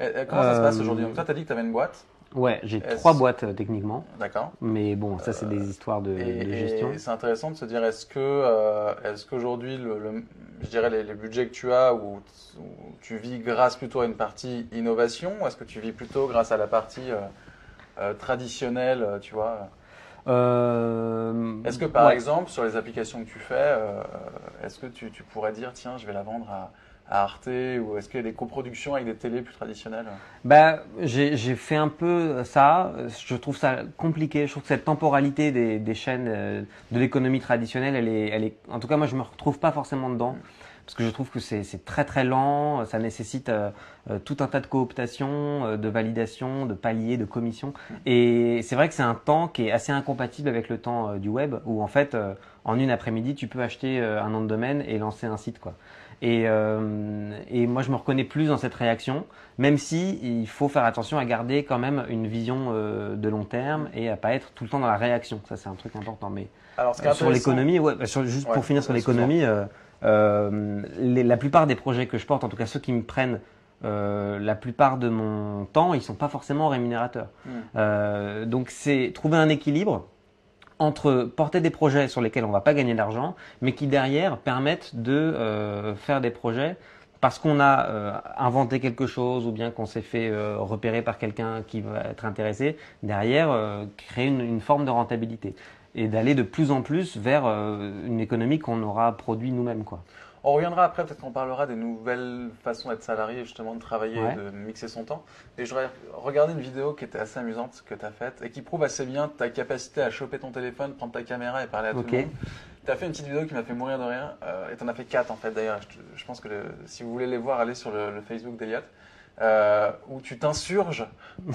Et- et comment ça se passe Euh, aujourd'hui? Donc, Toi, tu as dit que tu avais une boîte, Ouais, j'ai trois boîtes euh, techniquement, d'accord mais bon, ça c'est des histoires de, Et, de gestion. c'est intéressant de se dire est-ce que euh, est-ce qu'aujourd'hui le, le- je dirais les, les budgets que tu as où, où tu vis grâce plutôt à une partie innovation ou est-ce que tu vis plutôt grâce à la partie euh, euh, traditionnelle euh, tu vois? Euh, est-ce que par ouais. exemple sur les applications que tu fais euh, est-ce que tu, tu pourrais dire tiens je vais la vendre à, à Arte ou est-ce qu'il y a des coproductions avec des télés plus traditionnelles Bah, j'ai fait un peu ça. Je trouve ça compliqué. Je trouve que cette temporalité des, des chaînes euh, de l'économie traditionnelle, elle est, elle est, en tout cas, moi, je me retrouve pas forcément dedans. Parce que je trouve que c'est très très lent, ça nécessite euh, euh, tout un tas de cooptation, de validation, de paliers, de commissions. Et c'est vrai que c'est un temps qui est assez incompatible avec le temps du web, où en fait, en une après-midi, tu peux acheter un nom de domaine et lancer un site. quoi. Et, euh, et moi, je me reconnais plus dans cette réaction, même si il faut faire attention à garder quand même une vision euh, de long terme et à pas être tout le temps dans la réaction. Ça, c'est un truc important. Mais alors euh, sur l'économie, ouais, bah, juste Ouais, pour finir sur l'économie, la plupart des projets que je porte, en tout cas ceux qui me prennent euh, la plupart de mon temps, ils sont pas forcément rémunérateurs. Hmm. Euh, donc c'est trouver un équilibre entre porter des projets sur lesquels on va pas gagner d'argent, mais qui derrière permettent de euh, faire des projets parce qu'on a euh, inventé quelque chose ou bien qu'on s'est fait euh, repérer par quelqu'un qui va être intéressé, derrière créer une, forme de rentabilité et d'aller de plus en plus vers une économie qu'on aura produit nous-mêmes. On reviendra après, peut-être qu'on parlera des nouvelles façons d'être salarié, justement, de travailler Ouais. et de mixer son temps. Et je regardé une vidéo qui était assez amusante que tu as faite et qui prouve assez bien ta capacité à choper ton téléphone, prendre ta caméra et parler à Ok. tout le monde. Tu as fait une petite vidéo qui m'a fait mourir de rire euh, et tu en as fait quatre en fait d'ailleurs. Je, je pense que le- si vous voulez les voir, allez sur le, le Facebook d'Eliott. euh, où tu t'insurges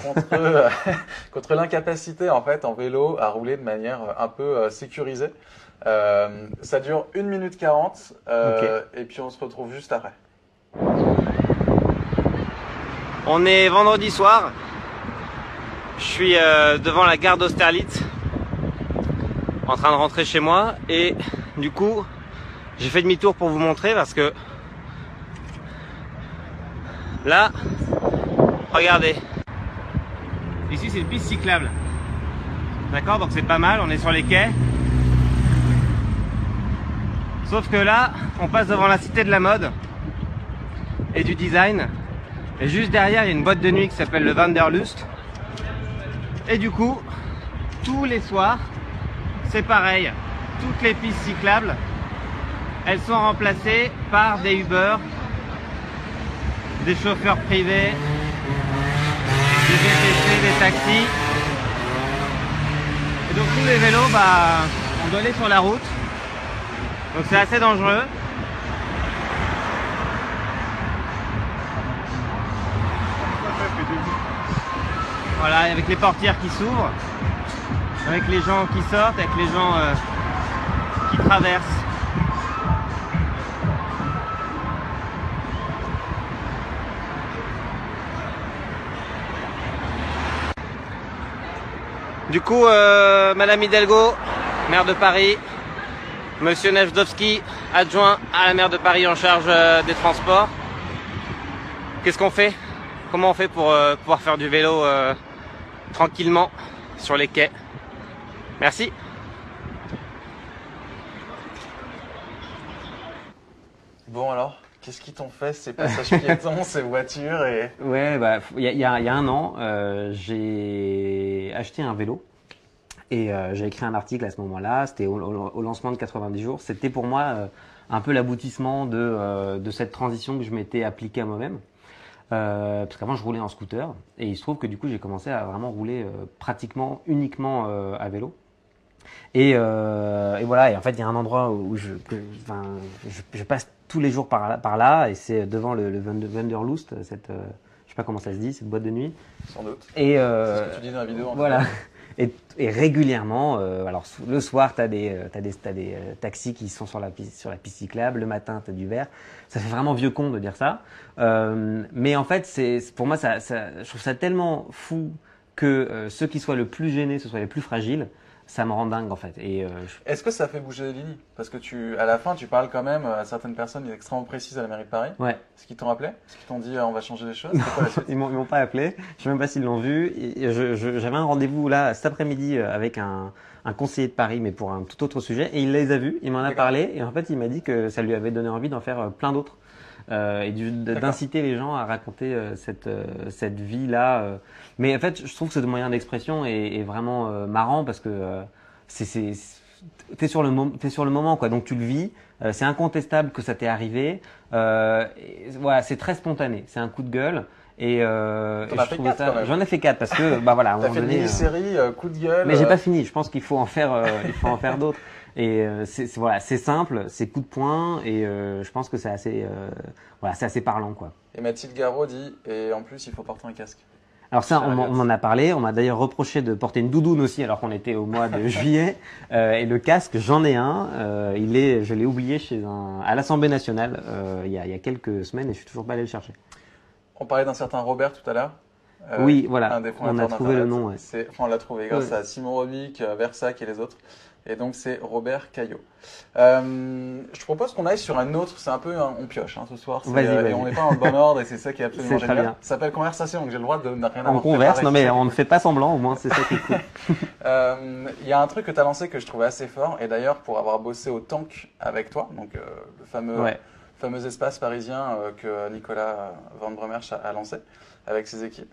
contre, contre l'incapacité en fait en vélo à rouler de manière un peu euh, sécurisée. Euh, ça dure 1 minute 40 euh, et puis on se retrouve juste après. On est vendredi soir. Je suis euh, devant la gare d'Austerlitz en train de rentrer chez moi et du coup j'ai fait demi-tour pour vous montrer parce que là regardez. Ici c'est une piste cyclable. D'accord? Donc c'est pas mal on est sur les quais sauf que là on passe devant la cité de la mode et du design et juste derrière, il y a une boîte de nuit qui s'appelle le Vanderlust. Et du coup, tous les soirs, c'est pareil. Toutes les pistes cyclables, elles sont remplacées par des Uber, des chauffeurs privés, des VTC, des taxis. Et donc tous les vélos, bah, on doit aller sur la route. Donc c'est assez dangereux. Voilà, avec les portières qui s'ouvrent, avec les gens qui sortent, avec les gens euh, qui traversent. Du coup, euh, Madame Hidalgo, maire de Paris, Monsieur Nejdowski, adjoint à la maire de Paris en charge euh, des transports. Qu'est-ce qu'on fait? Comment on fait pour euh, pouvoir faire du vélo euh, tranquillement sur les quais? Merci. Bon alors, qu'est-ce qui t'ont fait ces passages piétons, ces voitures et Ouais, bah, il y, a- il y y a un an, euh, j'ai acheté un vélo et euh, j'ai écrit un article à ce moment-là. C'était au, au- au lancement de 90 jours. C'était pour moi euh, un peu l'aboutissement de, euh, de cette transition que je m'étais appliquée à moi-même. Euh, parce qu'avant, je roulais en scooter et il se trouve que du coup, j'ai commencé à vraiment rouler pratiquement uniquement à vélo. Et, et voilà, et en fait, il y a un endroit où je, que- enfin, je, je passe tous les jours par là, par là et c'est devant le, le cette, je sais pas comment ça se dit, cette boîte de nuit. sans doute Et C'est euh, ce que tu dis dans la vidéo. en voilà. Et, régulièrement, euh, alors le soir, tu as des, euh, t'as des, t'as des euh, taxis qui sont sur la, sur la piste cyclable, le matin, tu as du vert. Ça fait vraiment vieux con de dire ça. Mais en fait, pour moi, ça, je trouve ça tellement fou que ceux qui soient le plus gênés, ce soient les plus fragiles. Ça me rend dingue en fait. Et euh, je- Est-ce que ça fait bouger les lignes? Parce que tu, à la fin, tu parles quand même à certaines personnes extrêmement précises à la mairie de Paris. ouais. Est-ce qu'ils t'ont appelé? Est-ce qu'ils t'ont dit euh, on va changer les choses? Quoi la suite? Ils m'ont pas appelé. Je sais même pas s'ils l'ont vu. J'avais un rendez-vous là cet après-midi euh, avec un, un conseiller de Paris, mais pour un tout autre sujet. Et il les a vus. Il m'en a parlé. Et en fait, il m'a dit que ça lui avait donné envie d'en faire plein d'autres. Euh, et d'inciter les gens à raconter euh, cette, euh, cette vie-là. Mais en fait, je trouve que ce moyen d'expression est, est vraiment marrant parce que c'est, t'es sur le t'es sur le moment quoi. Donc tu le vis. Euh, c'est incontestable que ça t'est arrivé. Euh, et voilà, c'est très spontané. C'est un coup de gueule. Et, euh, et je ça-. J'en ai fait quatre parce que bah voilà. T'as fait une donné, mini-série, euh, coup de gueule. mais j'ai pas fini. Je pense qu'il faut en faire. il faut en faire d'autres. Et euh, c'est voilà, c'est simple, c'est coup de poing et euh, je pense que c'est assez, euh, voilà, c'est assez parlant quoi. Et Mathilde Garot dit et en plus il faut porter un casque. Alors ça, on, en a parlé. On m'a d'ailleurs reproché de porter une doudoune aussi, alors qu'on était au mois de juillet. Euh, et le casque, j'en ai un. Euh, il est, je l'ai oublié chez un, à l'Assemblée nationale euh, il, y a, il y a quelques semaines et je suis toujours pas allé le chercher. On parlait d'un certain Robert tout à l'heure. Oui, voilà. un des On a trouvé le nom, ouais. Enfin, on l'a trouvé grâce Ouais. à Simon Robic, Versac et les autres. Et donc c'est Robert Caillot. Euh, je propose qu'on aille sur un autre. C'est un peu un- on pioche hein, ce soir. Vas-y, euh, et on n'est pas le bon ordre et c'est ça qui est absolument très génial. bien. Ça s'appelle conversation donc j'ai le droit de ne rien On converse, préparé. non mais on ne fait pas semblant. Au moins, c'est ça qui est cool. Euh, Il y a un truc que tu as lancé que je trouvais assez fort, et d'ailleurs pour avoir bossé au Tank avec toi, donc euh, le fameux, Ouais. fameux espace parisien euh, que Nicolas Van Bremerch a, a lancé avec ses équipes.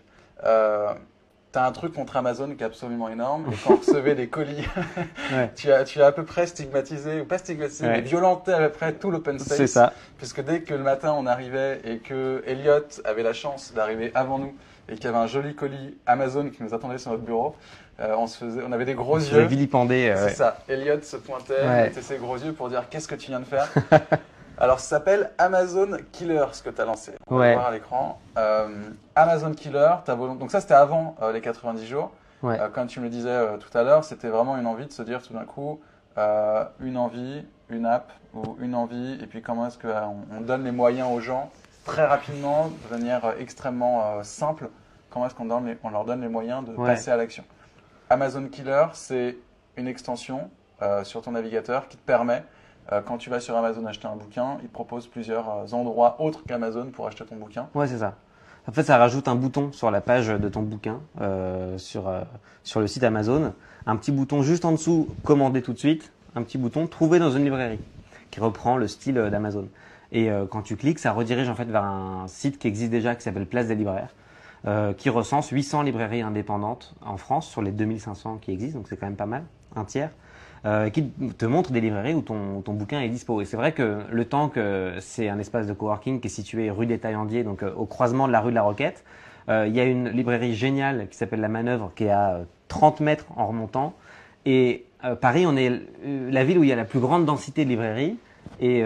Euh, tu as un truc contre Amazon qui est absolument énorme, et quand on recevait des colis, Ouais. tu, as, tu as à peu près stigmatisé, ou pas stigmatisé, Ouais. mais violenté à peu près tout l'open space. C'est ça. Puisque dès que le matin on arrivait et que Elliot avait la chance d'arriver avant nous et qu'il y avait un joli colis Amazon qui nous attendait sur notre bureau, euh, on, se faisait, on avait des gros yeux. vilipendé. euh, C'est ouais. ça. Elliot se pointait, mettait ses gros yeux pour dire qu'est-ce que tu viens de faire? Alors ça s'appelle Amazon Killer ce que tu as lancé. On va Ouais. voir à l'écran. Euh, Amazon Killer, t'as volont- donc ça c'était avant euh, les 90 jours. Ouais. Euh, comme tu me le disais tout à l'heure, c'était vraiment une envie de se dire tout d'un coup, une envie, une app ou une envie, et puis comment est-ce qu'on on donne les moyens aux gens très rapidement, de manière extrêmement simple, comment est-ce qu'on les- on leur donne les moyens de Ouais. passer à l'action? Amazon Killer, c'est une extension sur ton navigateur qui te permet, quand tu vas sur Amazon acheter un bouquin, il te propose plusieurs euh, endroits autres qu'Amazon pour acheter ton bouquin. Ouais, c'est ça. En fait, ça rajoute un bouton sur la page de ton bouquin, euh, sur, euh, sur le site Amazon. Un petit bouton juste en dessous, commander tout de suite. Un petit bouton, trouver dans une librairie, qui reprend le style euh, d'Amazon. Et euh, quand tu cliques, ça redirige en fait vers un site qui existe déjà, qui s'appelle Place des libraires, euh, qui recense 800 librairies indépendantes en France sur les 2500 qui existent, donc c'est quand même pas mal, un tiers. Euh, qui te montre des librairies où ton, ton bouquin est dispo. Et c'est vrai que le temps que c'est un espace de coworking qui est situé rue des Taillandiers, donc euh, au croisement de la rue de la Roquette, euh, il y a une librairie géniale qui s'appelle La Manœuvre, qui est à euh, 30 mètres en remontant. Et Paris, on est la ville où il y a la plus grande densité de librairies. Et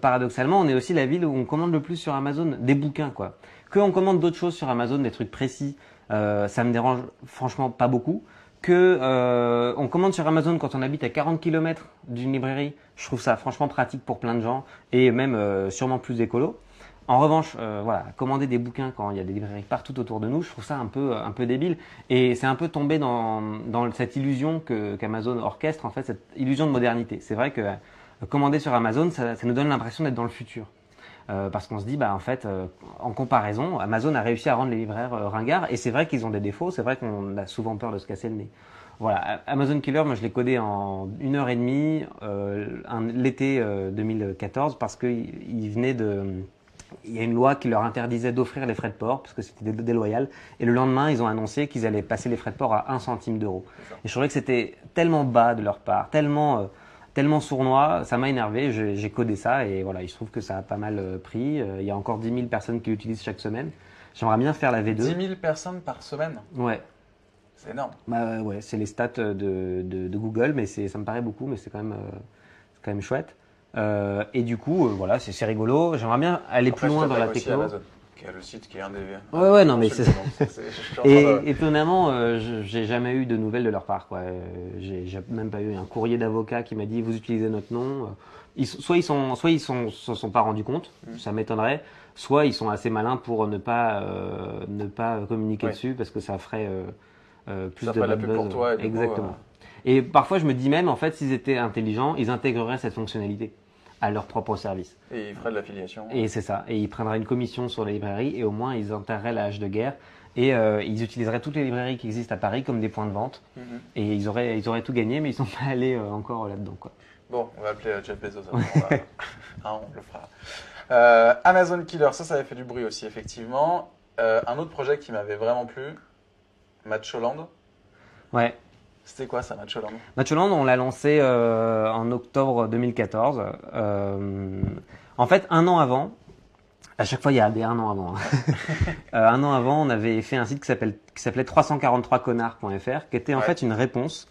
paradoxalement, on est aussi la ville où on commande le plus sur Amazon des bouquins, quoi. Que on commande d'autres choses sur Amazon, des trucs précis, ça me dérange franchement pas beaucoup. Que euh, on commande sur Amazon quand on habite à 40 km d'une librairie, je trouve ça franchement pratique pour plein de gens et même euh, sûrement plus écolo. En revanche, euh, voilà, commander des bouquins quand il y a des librairies partout autour de nous, je trouve ça un peu, un peu débile. Et c'est un peu tombé dans, dans cette illusion qu'Amazon orchestre, en fait, cette illusion de modernité. C'est vrai que euh, commander sur Amazon, ça, ça nous donne l'impression d'être dans le futur. Euh, parce qu'on se dit, bah, en fait, euh, en comparaison, Amazon a réussi à rendre les libraires euh, ringards. Et c'est vrai qu'ils ont des défauts. C'est vrai qu'on a souvent peur de se casser le nez. Voilà, Amazon Killer, moi je l'ai codé en une heure et demie l'été euh, 2014 parce qu'il il venait de, il y a une loi qui leur interdisait d'offrir les frais de port parce que c'était dé- déloyal. Et le lendemain, ils ont annoncé qu'ils allaient passer les frais de port à 1 centime d'euro. Et je trouvais que c'était tellement bas de leur part, tellement, tellement sournois, ça m'a énervé. J'ai codé ça et voilà, il se trouve que ça a pas mal euh, pris. Euh, Il y a encore 10 000 personnes qui l'utilisent chaque semaine. J'aimerais bien faire la V2. 10 000 personnes par semaine, Ouais, c'est énorme. bah ouais, c'est les stats de, de, de Google, mais c'est, ça me paraît beaucoup, mais c'est quand même, euh, c'est quand même chouette. Euh, et du coup, euh, voilà, c'est, rigolo. J'aimerais bien aller Après, plus loin dans la techno. Qui est le site qui est un des. Ouais, ouais, non, mais c'est. Et de- étonnamment, euh, je- j'ai jamais eu de nouvelles de leur part. Quoi. Euh, J'ai même pas eu un courrier d'avocat qui m'a dit vous utilisez notre nom. Euh, Ils, soit ils sont, soit ils sont, se sont pas rendus compte, Mm. ça m'étonnerait. Soit ils sont assez malins pour ne pas, euh, ne pas communiquer Ouais. dessus parce que ça ferait euh, plus Ça de de la pub pour toi et du coup, Exactement. Et parfois, je me dis même, en fait, s'ils étaient intelligents, ils intégreraient cette fonctionnalité à leur propre service. Et il ferait de l'affiliation. Et c'est ça. Et ils prendraient une commission sur les librairies et au moins ils enterreraient la hache de guerre. Et euh, ils utiliseraient toutes les librairies qui existent à Paris comme des points de vente. Mhm. Et ils auraient, ils auraient tout gagné, mais ils sont pas allés euh, encore là-dedans. Quoi. Bon, on va appeler euh, Jeff Bezos. après, on, va- Hein, on le fera. Euh, Amazon Killer, ça, ça avait fait du bruit aussi, effectivement. Un autre projet qui m'avait vraiment plu, Matcholand. Ouais. C'était quoi ça, Matcholand Matcholand, on l'a lancé euh, en octobre 2014. Euh, en fait, un an avant, à chaque fois il y a des un an avant. hein. Euh, un an avant, on avait fait un site qui s'appelait 343connards.fr, qui était en Ouais. fait une réponse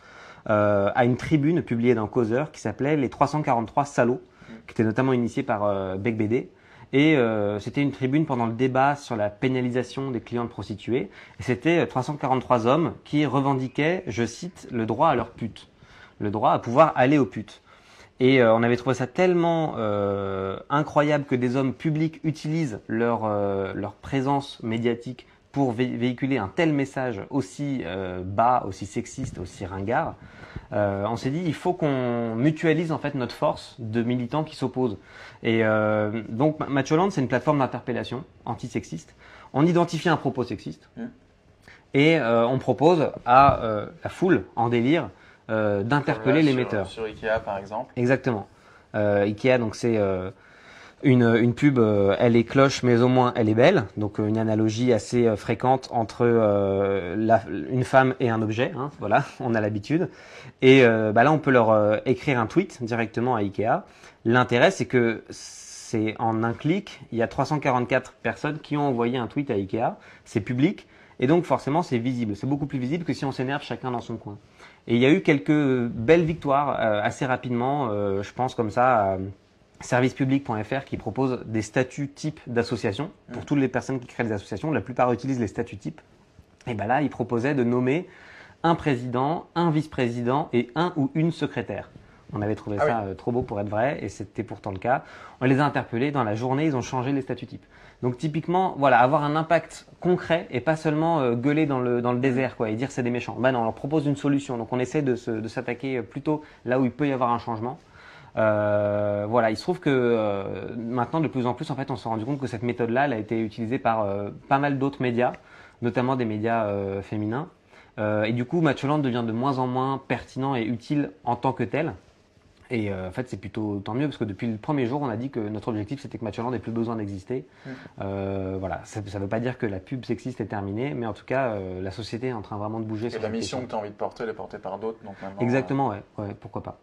euh, à une tribune publiée dans Causeur qui s'appelait Les 343 salauds, qui était notamment initiée par euh, Bec BD. Et euh, c'était une tribune pendant le débat sur la pénalisation des clients de prostituées. Et c'était euh, 343 hommes qui revendiquaient, je cite, le droit à leur pute. Le droit à pouvoir aller aux putes. Et euh, on avait trouvé ça tellement euh, incroyable que des hommes publics utilisent leur, euh, présence médiatique pour vé- véhiculer un tel message aussi euh, bas, aussi sexiste, aussi ringard. Euh, on s'est dit, il faut qu'on mutualise en fait notre force de militants qui s'opposent. Et euh, donc, Ma- Macholand, c'est une plateforme d'interpellation antisexiste. On identifie un propos sexiste Mm. et euh, on propose à euh, la foule en délire euh, d'interpeller l'émetteur. Sur, sur Ikea, par exemple. Exactement. Euh, Ikea, donc c'est euh, une, pub, euh, elle est cloche, mais au moins elle est belle. Donc euh, une analogie assez euh, fréquente entre une femme et un objet. hein, voilà, on a l'habitude. Et bah là, on peut leur écrire un tweet directement à Ikea. L'intérêt, c'est que c'est en un clic, il y a 344 personnes qui ont envoyé un tweet à Ikea. C'est public. Et donc forcément, c'est visible. C'est beaucoup plus visible que si on s'énerve chacun dans son coin. Et il y a eu quelques belles victoires assez rapidement, je pense comme ça, servicepublic.fr qui propose des statuts types d'associations pour Mhm. toutes les personnes qui créent des associations. La plupart utilisent les statuts types. Et ben là, ils proposaient de nommer un président, un vice-président et un ou une secrétaire. On avait trouvé Ah ça euh, trop beau pour être vrai et c'était pourtant le cas. On les a interpellés dans la journée, ils ont changé les statuts types. Donc typiquement, voilà, avoir un impact concret et pas seulement euh, gueuler dans le, dans le désert quoi, et dire c'est des méchants. Ben non, on leur propose une solution. Donc on essaie de, s'attaquer plutôt là où il peut y avoir un changement. Euh, voilà, il se trouve que euh, maintenant de plus en plus, en fait, on s'est rendu compte que cette méthode-là, elle a été utilisée par euh, pas mal d'autres médias, notamment des médias féminins. Et du coup, Matcholand devient de moins en moins pertinent et utile en tant que tel. Et en fait, c'est plutôt tant mieux parce que depuis le premier jour, on a dit que notre objectif c'était que Matcholand n'ait plus besoin d'exister. Mm. Voilà, ça ne veut pas dire que la pub sexiste est terminée, mais en tout cas, la société est en train vraiment de bouger Et sur la mission question. que tu as envie de porter, elle est portée par d'autres. Donc maintenant, Exactement, ouais, ouais, pourquoi pas.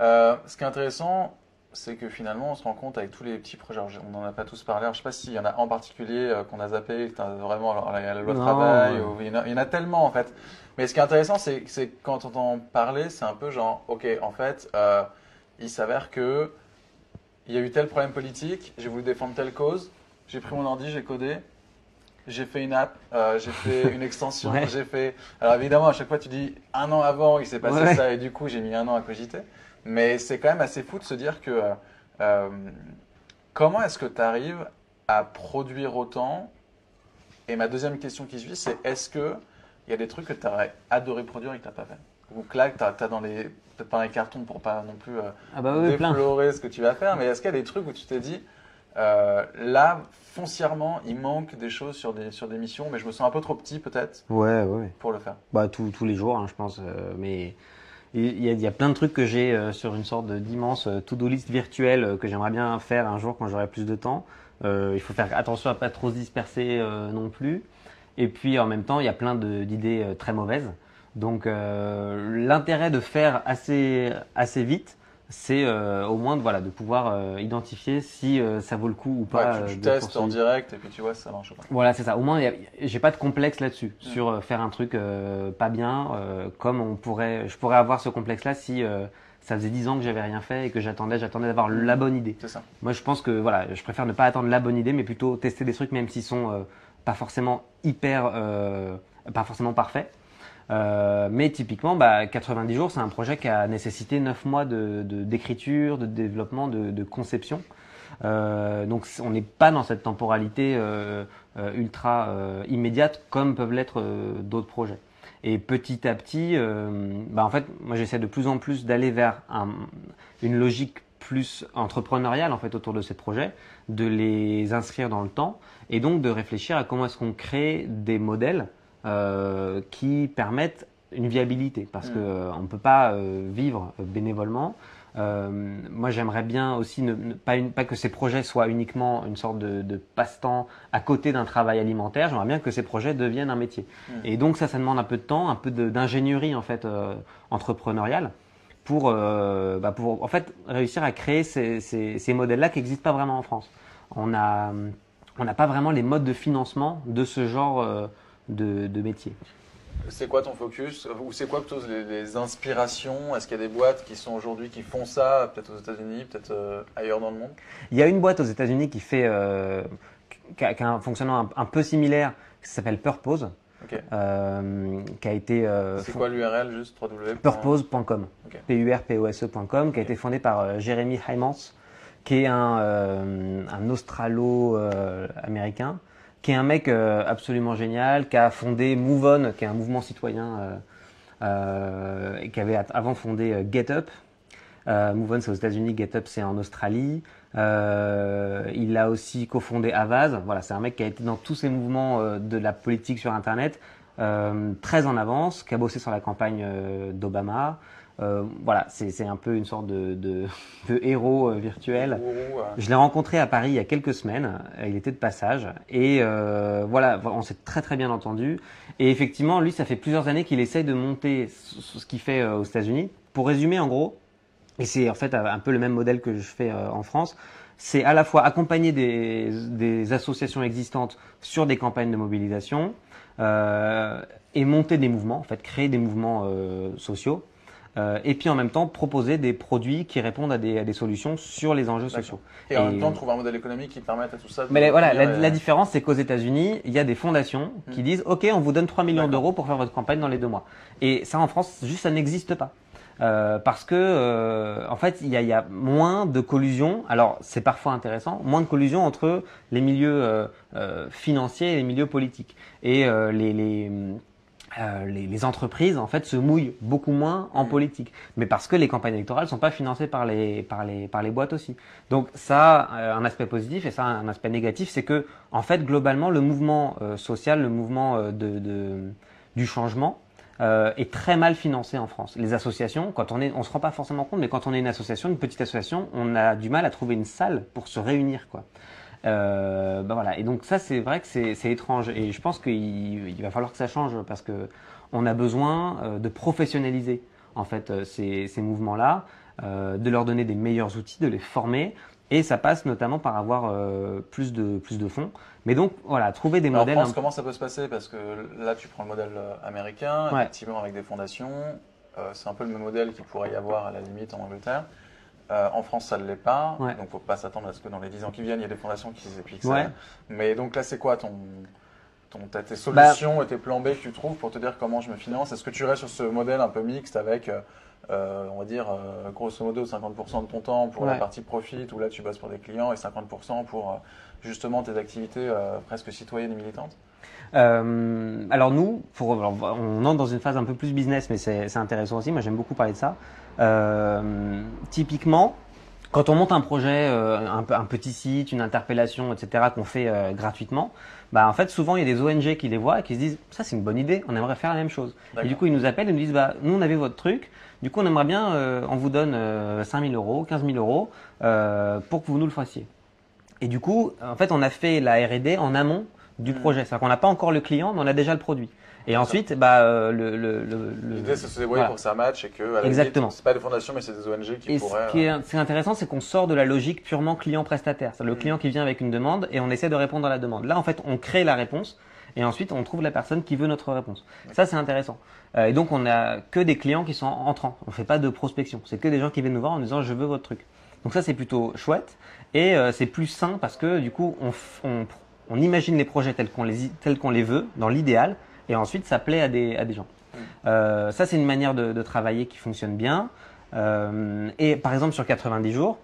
Euh, ce qui est intéressant, c'est que finalement, on se rend compte avec tous les petits projets, on n'en a pas tous parlé, alors, je sais pas s'il y en a en particulier euh, qu'on a zappé, vraiment la loi Non, travail, ouais. ou- il, y en a, il y en a tellement en fait. Mais ce qui est intéressant, c'est c'est que quand on entend parler, c'est un peu genre, ok, en fait, euh, il s'avère que il y a eu tel problème politique, j'ai voulu défendre telle cause, j'ai pris mon ordi, j'ai codé, j'ai fait une app, euh, j'ai fait une extension, Ouais. j'ai fait. Alors évidemment, à chaque fois, tu dis un an avant, il s'est passé Ouais. ça, et du coup, j'ai mis un an à cogiter. Mais c'est quand même assez fou de se dire que euh, euh, comment est-ce que tu arrives à produire autant? Et ma deuxième question qui suit, c'est est-ce que il y a des trucs que tu aurais adoré produire et que tu n'as pas fait? Ou que là, tu as, dans les peut-être pas dans les cartons pour pas non plus euh, Ah bah oui, plein. déflorer ce que tu vas faire, mais est-ce qu'il y a des trucs où tu t'es dit euh, là foncièrement il manque des choses sur des sur des missions, mais je me sens un peu trop petit peut-être Ouais, ouais. pour le faire? Bah, tous tous les jours, hein, je pense. euh, mais il y, a, plein de trucs que j'ai euh, sur une sorte d'immense euh, to-do list virtuelle euh, que j'aimerais bien faire un jour quand j'aurai plus de temps. Il faut faire attention à pas trop se disperser non plus. Et puis en même temps, il y a plein d'idées très mauvaises. Donc l'intérêt de faire assez assez vite, c'est euh, au moins de, voilà de pouvoir euh, identifier si euh, ça vaut le coup ou pas. Ouais, tu, testes en direct et puis tu vois si ça marche ou pas. Voilà, c'est ça. Au moins, j'ai pas de complexe là-dessus Mm. sur faire un truc pas bien, comme on pourrait, je pourrais avoir ce complexe-là si ça faisait 10 ans que j'avais rien fait et que j'attendais, j'attendais d'avoir la bonne idée. C'est ça. Moi, je pense que voilà, je préfère ne pas attendre la bonne idée, mais plutôt tester des trucs, même s'ils sont pas forcément hyper, pas forcément parfaits. Euh, mais typiquement, bah, 90 jours, c'est un projet qui a nécessité 9 mois de de- d'écriture, de, développement, de, de conception. Euh, donc, on n'est pas dans cette temporalité euh, ultra immédiate comme peuvent l'être d'autres projets. Et petit à petit, bah, en fait, moi, j'essaie de plus en plus d'aller vers un- une logique plus entrepreneuriale en fait autour de ces projets, de les inscrire dans le temps et donc de réfléchir à comment est-ce qu'on crée des modèles euh, qui permettent une viabilité parce Mm. que euh, ne peut pas euh, vivre bénévolement. Euh, moi, j'aimerais bien aussi ne, ne- pas, une- pas que ces projets soient uniquement une sorte de, de passe-temps à côté d'un travail alimentaire. J'aimerais bien que ces projets deviennent un métier. Mm. Et donc, ça, ça demande un peu de temps, un peu d'ingénierie en fait euh, entrepreneuriale pour, euh, bah, pour en fait réussir à créer ces, ces, ces modèles-là qui n'existent pas vraiment en France. On a on n'a pas vraiment les modes de financement de ce genre de, de métier. C'est quoi ton focus Ou c'est quoi plutôt les, les inspirations Est-ce qu'il y a des boîtes qui sont aujourd'hui qui font ça, peut-être aux États-Unis, peut-être euh, ailleurs dans le monde? Il y a une boîte aux États-Unis qui fait euh, qui, a, qui a un fonctionnement un, un peu similaire qui s'appelle Purpose, euh, qui a été C'est quoi l'URL juste. Purpose.com. P-U-R-P-O-S-E.com, qui a été fondé par Jérémy Heimans, qui est un, un australo-américain, qui est un mec euh, absolument génial, qui a fondé Move On, qui est un mouvement citoyen, euh, euh, qui avait avant fondé Get Up. Move On, c'est aux États-Unis, Get Up, c'est en Australie. Il a aussi cofondé Avaz. Voilà, c'est un mec qui a été dans tous ces mouvements de la politique sur Internet, très en avance, qui a bossé sur la campagne d'Obama. Euh, voilà, c'est un peu une sorte de, de, de héros euh, virtuel. Je l'ai rencontré à Paris il y a quelques semaines. Euh, Il était de passage et euh, voilà, on s'est très très bien entendu. Et effectivement, lui, ça fait plusieurs années qu'il essaye de monter ce qu'il fait aux États-Unis. Pour résumer, en gros, et c'est en fait un peu le même modèle que je fais en France. C'est à la fois accompagner des, des associations existantes sur des campagnes de mobilisation euh, et monter des mouvements, en fait, créer des mouvements sociaux. Euh, et puis en même temps proposer des produits qui répondent à des, à des solutions sur les enjeux sociaux. Et en Et- même temps, trouver un modèle économique qui permette à tout ça de Mais voilà, la, la différence, c'est qu'aux États-Unis, il y a des fondations qui Mm. disent OK, on vous donne 3 millions d'euros pour faire votre campagne dans les deux mois. Et ça, en France, juste, ça n'existe pas. Euh, parce que, euh, en fait, il y a, y a moins de collusion. Alors, c'est parfois intéressant, moins de collusion entre les milieux euh, euh, financiers et les milieux politiques. Et euh, les, les, euh, les, les entreprises, en fait, se mouillent beaucoup moins en Mm. politique. Mais parce que les campagnes électorales sont pas financées par les, par les, par les boîtes aussi. Donc ça, a euh, un aspect positif et ça, a un aspect négatif, c'est que, en fait, globalement, le mouvement euh, social, le mouvement euh, de, de, du changement, euh, est très mal financé en France. Les associations, quand on est, on se rend pas forcément compte, mais quand on est une association, une petite association, on a du mal à trouver une salle pour se réunir, quoi. Euh, ben voilà. Et donc ça, c'est vrai que c'est étrange. Et je pense qu'il il va falloir que ça change parce que on a besoin euh, de professionnaliser en fait euh, ces, ces mouvements-là, euh, de leur donner des meilleurs outils, de les former. Et ça passe notamment par avoir euh, plus de plus de fonds. Mais donc voilà, trouver des Alors, en modèles. France, un- comment ça peut se passer? Parce que là, tu prends le modèle américain, Ouais. effectivement avec des fondations. C'est un peu le même modèle qu'il pourrait y avoir à la limite en Angleterre. Euh, en France, ça ne l'est pas. Ouais. Donc, faut pas s'attendre à ce que dans les 10 ans qui viennent, il y ait des fondations qui s'épiquent Ouais. Mais donc là, c'est quoi ton, tes Bah- solutions et tes plans B que tu trouves pour te dire comment je me finance? Est-ce que tu restes sur ce modèle un peu mixte avec, euh, euh, on va dire, euh, grosso modo, 50% de ton temps pour la partie profit, où là, tu bosses pour des clients, et 50% pour justement tes activités presque citoyennes et militantes? Alors nous, pour, alors, on entre dans une phase un peu plus business, mais c'est intéressant aussi. Moi, j'aime beaucoup parler de ça. Euh, typiquement, quand on monte un projet, euh, un, petit site, une interpellation, etc., qu'on fait euh, gratuitement, bah en fait, souvent il y a des ONG qui les voient et qui se disent ça c'est une bonne idée, on aimerait faire la même chose. Et du coup, ils nous appellent et nous disent bah nous on avait votre truc, du coup on aimerait bien, euh, on vous donne euh, 5 000 euros, 15 000 euros euh, pour que vous nous le fassiez. Et du coup, en fait, on a fait la R&D en amont du Mm. projet. C'est-à-dire qu'on n'a pas encore le client, mais on a déjà le produit. Et ensuite, bah, euh, le, le, le, L'idée, c'est de se débrouiller voilà. pour que ça match et que, à la Exactement. limite, c'est pas des fondations, mais c'est des ONG qui Et pourraient. ce qui euh, est, ce qui est intéressant, c'est qu'on sort de la logique purement client-prestataire. C'est le Mm. client qui vient avec une demande et on essaie de répondre à la demande. Là, en fait, on crée la réponse et ensuite on trouve la personne qui veut notre réponse. Ça c'est intéressant. Euh, et donc on a que des clients qui sont entrants. On fait pas de prospection. C'est que des gens qui viennent nous voir en disant je veux votre truc. Donc ça c'est plutôt chouette et euh, c'est plus sain parce que du coup on, on, on imagine les projets tels qu'on les, tels qu'on les veut dans l'idéal et ensuite ça plaît à des, à des gens. Euh, ça c'est une manière de, de travailler qui fonctionne bien. Euh, et par exemple sur 90 jours,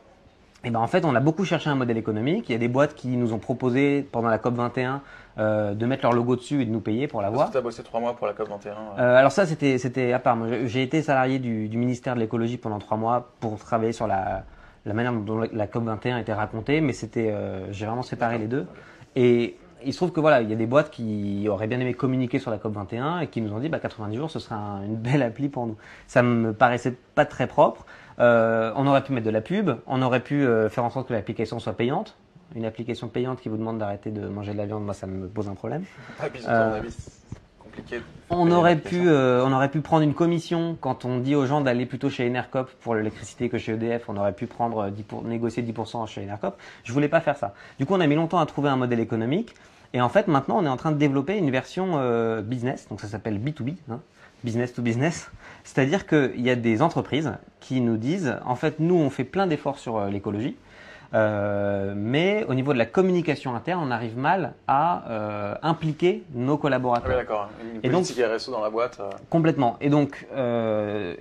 eh ben en fait, on a beaucoup cherché un modèle économique. Il y a des boîtes qui nous ont proposé pendant la COP 21 euh, de mettre leur logo dessus et de nous payer pour l'avoir. tu as bossé trois mois pour la COP21. Euh, alors ça, c'était à part. Moi, j'ai- été salarié du, du ministère de l'écologie pendant trois mois pour travailler sur la, la manière dont la COP 21 était racontée, mais c'était j'ai vraiment séparé les deux. Et il se trouve que voilà, il y a des boîtes qui auraient bien aimé communiquer sur la COP 21 et qui nous ont dit bah 90 jours, ce serait un- une belle appli pour nous. Ça me paraissait pas très propre. Euh, on aurait pu mettre de la pub, on aurait pu euh, faire en sorte que l'application soit payante. Une application payante qui vous demande d'arrêter de manger de la viande, moi ça me pose un problème. Ah, On aurait pu, euh, on aurait pu prendre une commission quand on dit aux gens d'aller plutôt chez Enercop pour l'électricité que chez EDF. On aurait pu prendre euh, 10 pour, négocier 10% chez Enercop. Je voulais pas faire ça. Du coup, on a mis longtemps à trouver un modèle économique. Et en fait, maintenant, on est en train de développer une version euh, business. Donc, ça s'appelle B2B, hein, business to business. C'est-à-dire qu'il y a des entreprises qui nous disent, en fait, nous, on fait plein d'efforts sur euh, l'écologie. Euh, mais au niveau de la communication interne, on arrive mal à euh, impliquer nos Ah oui, collaborateurs. d'accord. Une Et donc- dans la boîte. euh, Complètement. Et donc,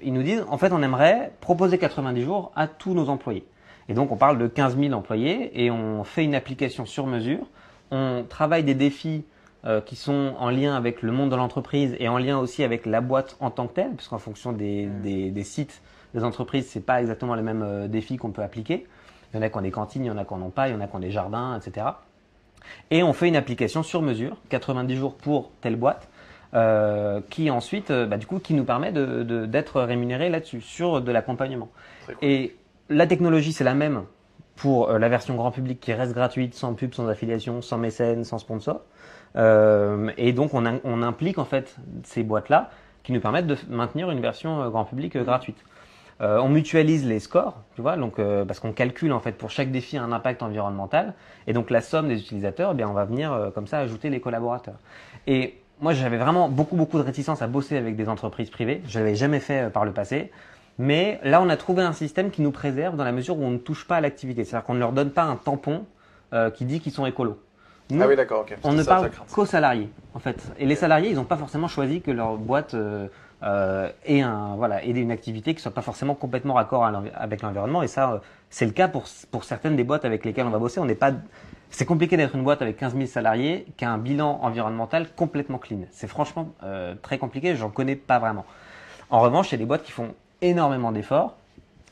ils nous disent, en fait, on aimerait proposer 90 jours à tous nos employés. Et donc, on parle de 15 000 employés et on fait une application sur mesure. On travaille des défis qui sont en lien avec le monde de l'entreprise et en lien aussi avec la boîte en tant que telle, puisqu'en fonction des, des, des sites des entreprises, c'est pas exactement les mêmes défis qu'on peut appliquer. Il y en a qui ont des cantines, il y en a qui n'en ont pas, il y en a qui ont des jardins, etc. Et on fait une application sur mesure, 90 jours pour telle boîte, euh, qui ensuite, euh, bah, du coup, qui nous permet de- de- d'être rémunéré là-dessus, sur de l'accompagnement. Cool. Et la technologie, c'est la même pour euh, la version grand public qui reste gratuite, sans pub, sans affiliation, sans mécène, sans sponsor. Euh, et donc, on, implique en fait ces boîtes-là qui nous permettent de maintenir une version grand public euh, gratuite. Euh, on mutualise les scores, tu vois, donc euh, parce qu'on calcule en fait pour chaque défi un impact environnemental, et donc la somme des utilisateurs, eh bien on va venir euh, comme ça ajouter les collaborateurs. Et moi j'avais vraiment beaucoup beaucoup de réticence à bosser avec des entreprises privées, je l'avais jamais fait par le passé, mais là on a trouvé un système qui nous préserve dans la mesure où on ne touche pas à l'activité, c'est-à-dire qu'on ne leur donne pas un tampon qui dit qu'ils sont écolos. Nous, Ah oui, d'accord, on ne ça, parle qu'aux salariés, en fait. Et les salariés, ils n'ont pas forcément choisi que leur boîte euh, euh, ait, un, voilà, ait une activité qui soit pas forcément complètement raccord avec l'environnement. Et ça, euh, c'est le cas pour, pour certaines des boîtes avec lesquelles on va bosser. On n'est pas, c'est compliqué d'être une boîte avec 15 000 salariés qui a un bilan environnemental complètement clean. C'est franchement euh, très compliqué. J'en connais pas vraiment. En revanche, il y a des boîtes qui font énormément d'efforts.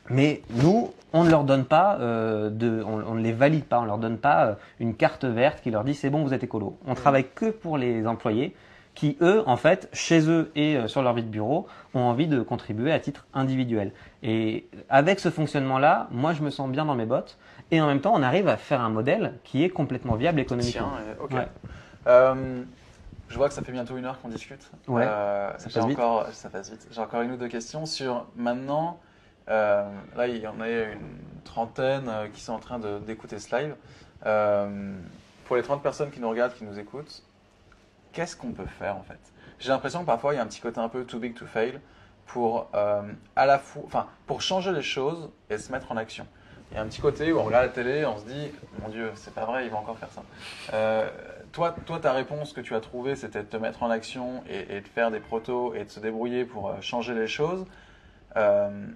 Mais nous, on ne leur donne pas, on, ne les valide pas, on leur donne pas une carte verte qui leur dit c'est bon, vous êtes écolo. On travaille que pour les employés qui, eux, en fait, chez eux et euh, sur leur vie de bureau, ont envie de contribuer à titre individuel. Et avec ce fonctionnement-là, moi, je me sens bien dans mes bottes. Et en même temps, on arrive à faire un modèle qui est complètement viable économiquement. Tiens, euh, ok. Ouais. Euh, je vois que ça fait bientôt une heure qu'on discute. Ouais, Euh, ça passe vite. ça passe vite. J'ai encore une ou deux questions sur maintenant. euh, là, il y en a une trentaine qui sont en train d'écouter ce live. Pour les 30 personnes qui nous regardent, qui nous écoutent, qu'est-ce qu'on peut faire en fait? J'ai l'impression que parfois il y a un petit côté un peu too big to fail pour euh, à la enfin, pour changer les choses et se mettre en action. Il y a un petit côté où on regarde la télé et on se dit, mon Dieu, c'est pas vrai, il va encore faire ça. Euh, toi, toi, ta réponse que tu as trouvée, c'était de te mettre en action et, de faire des protos et de se débrouiller pour euh, changer les choses.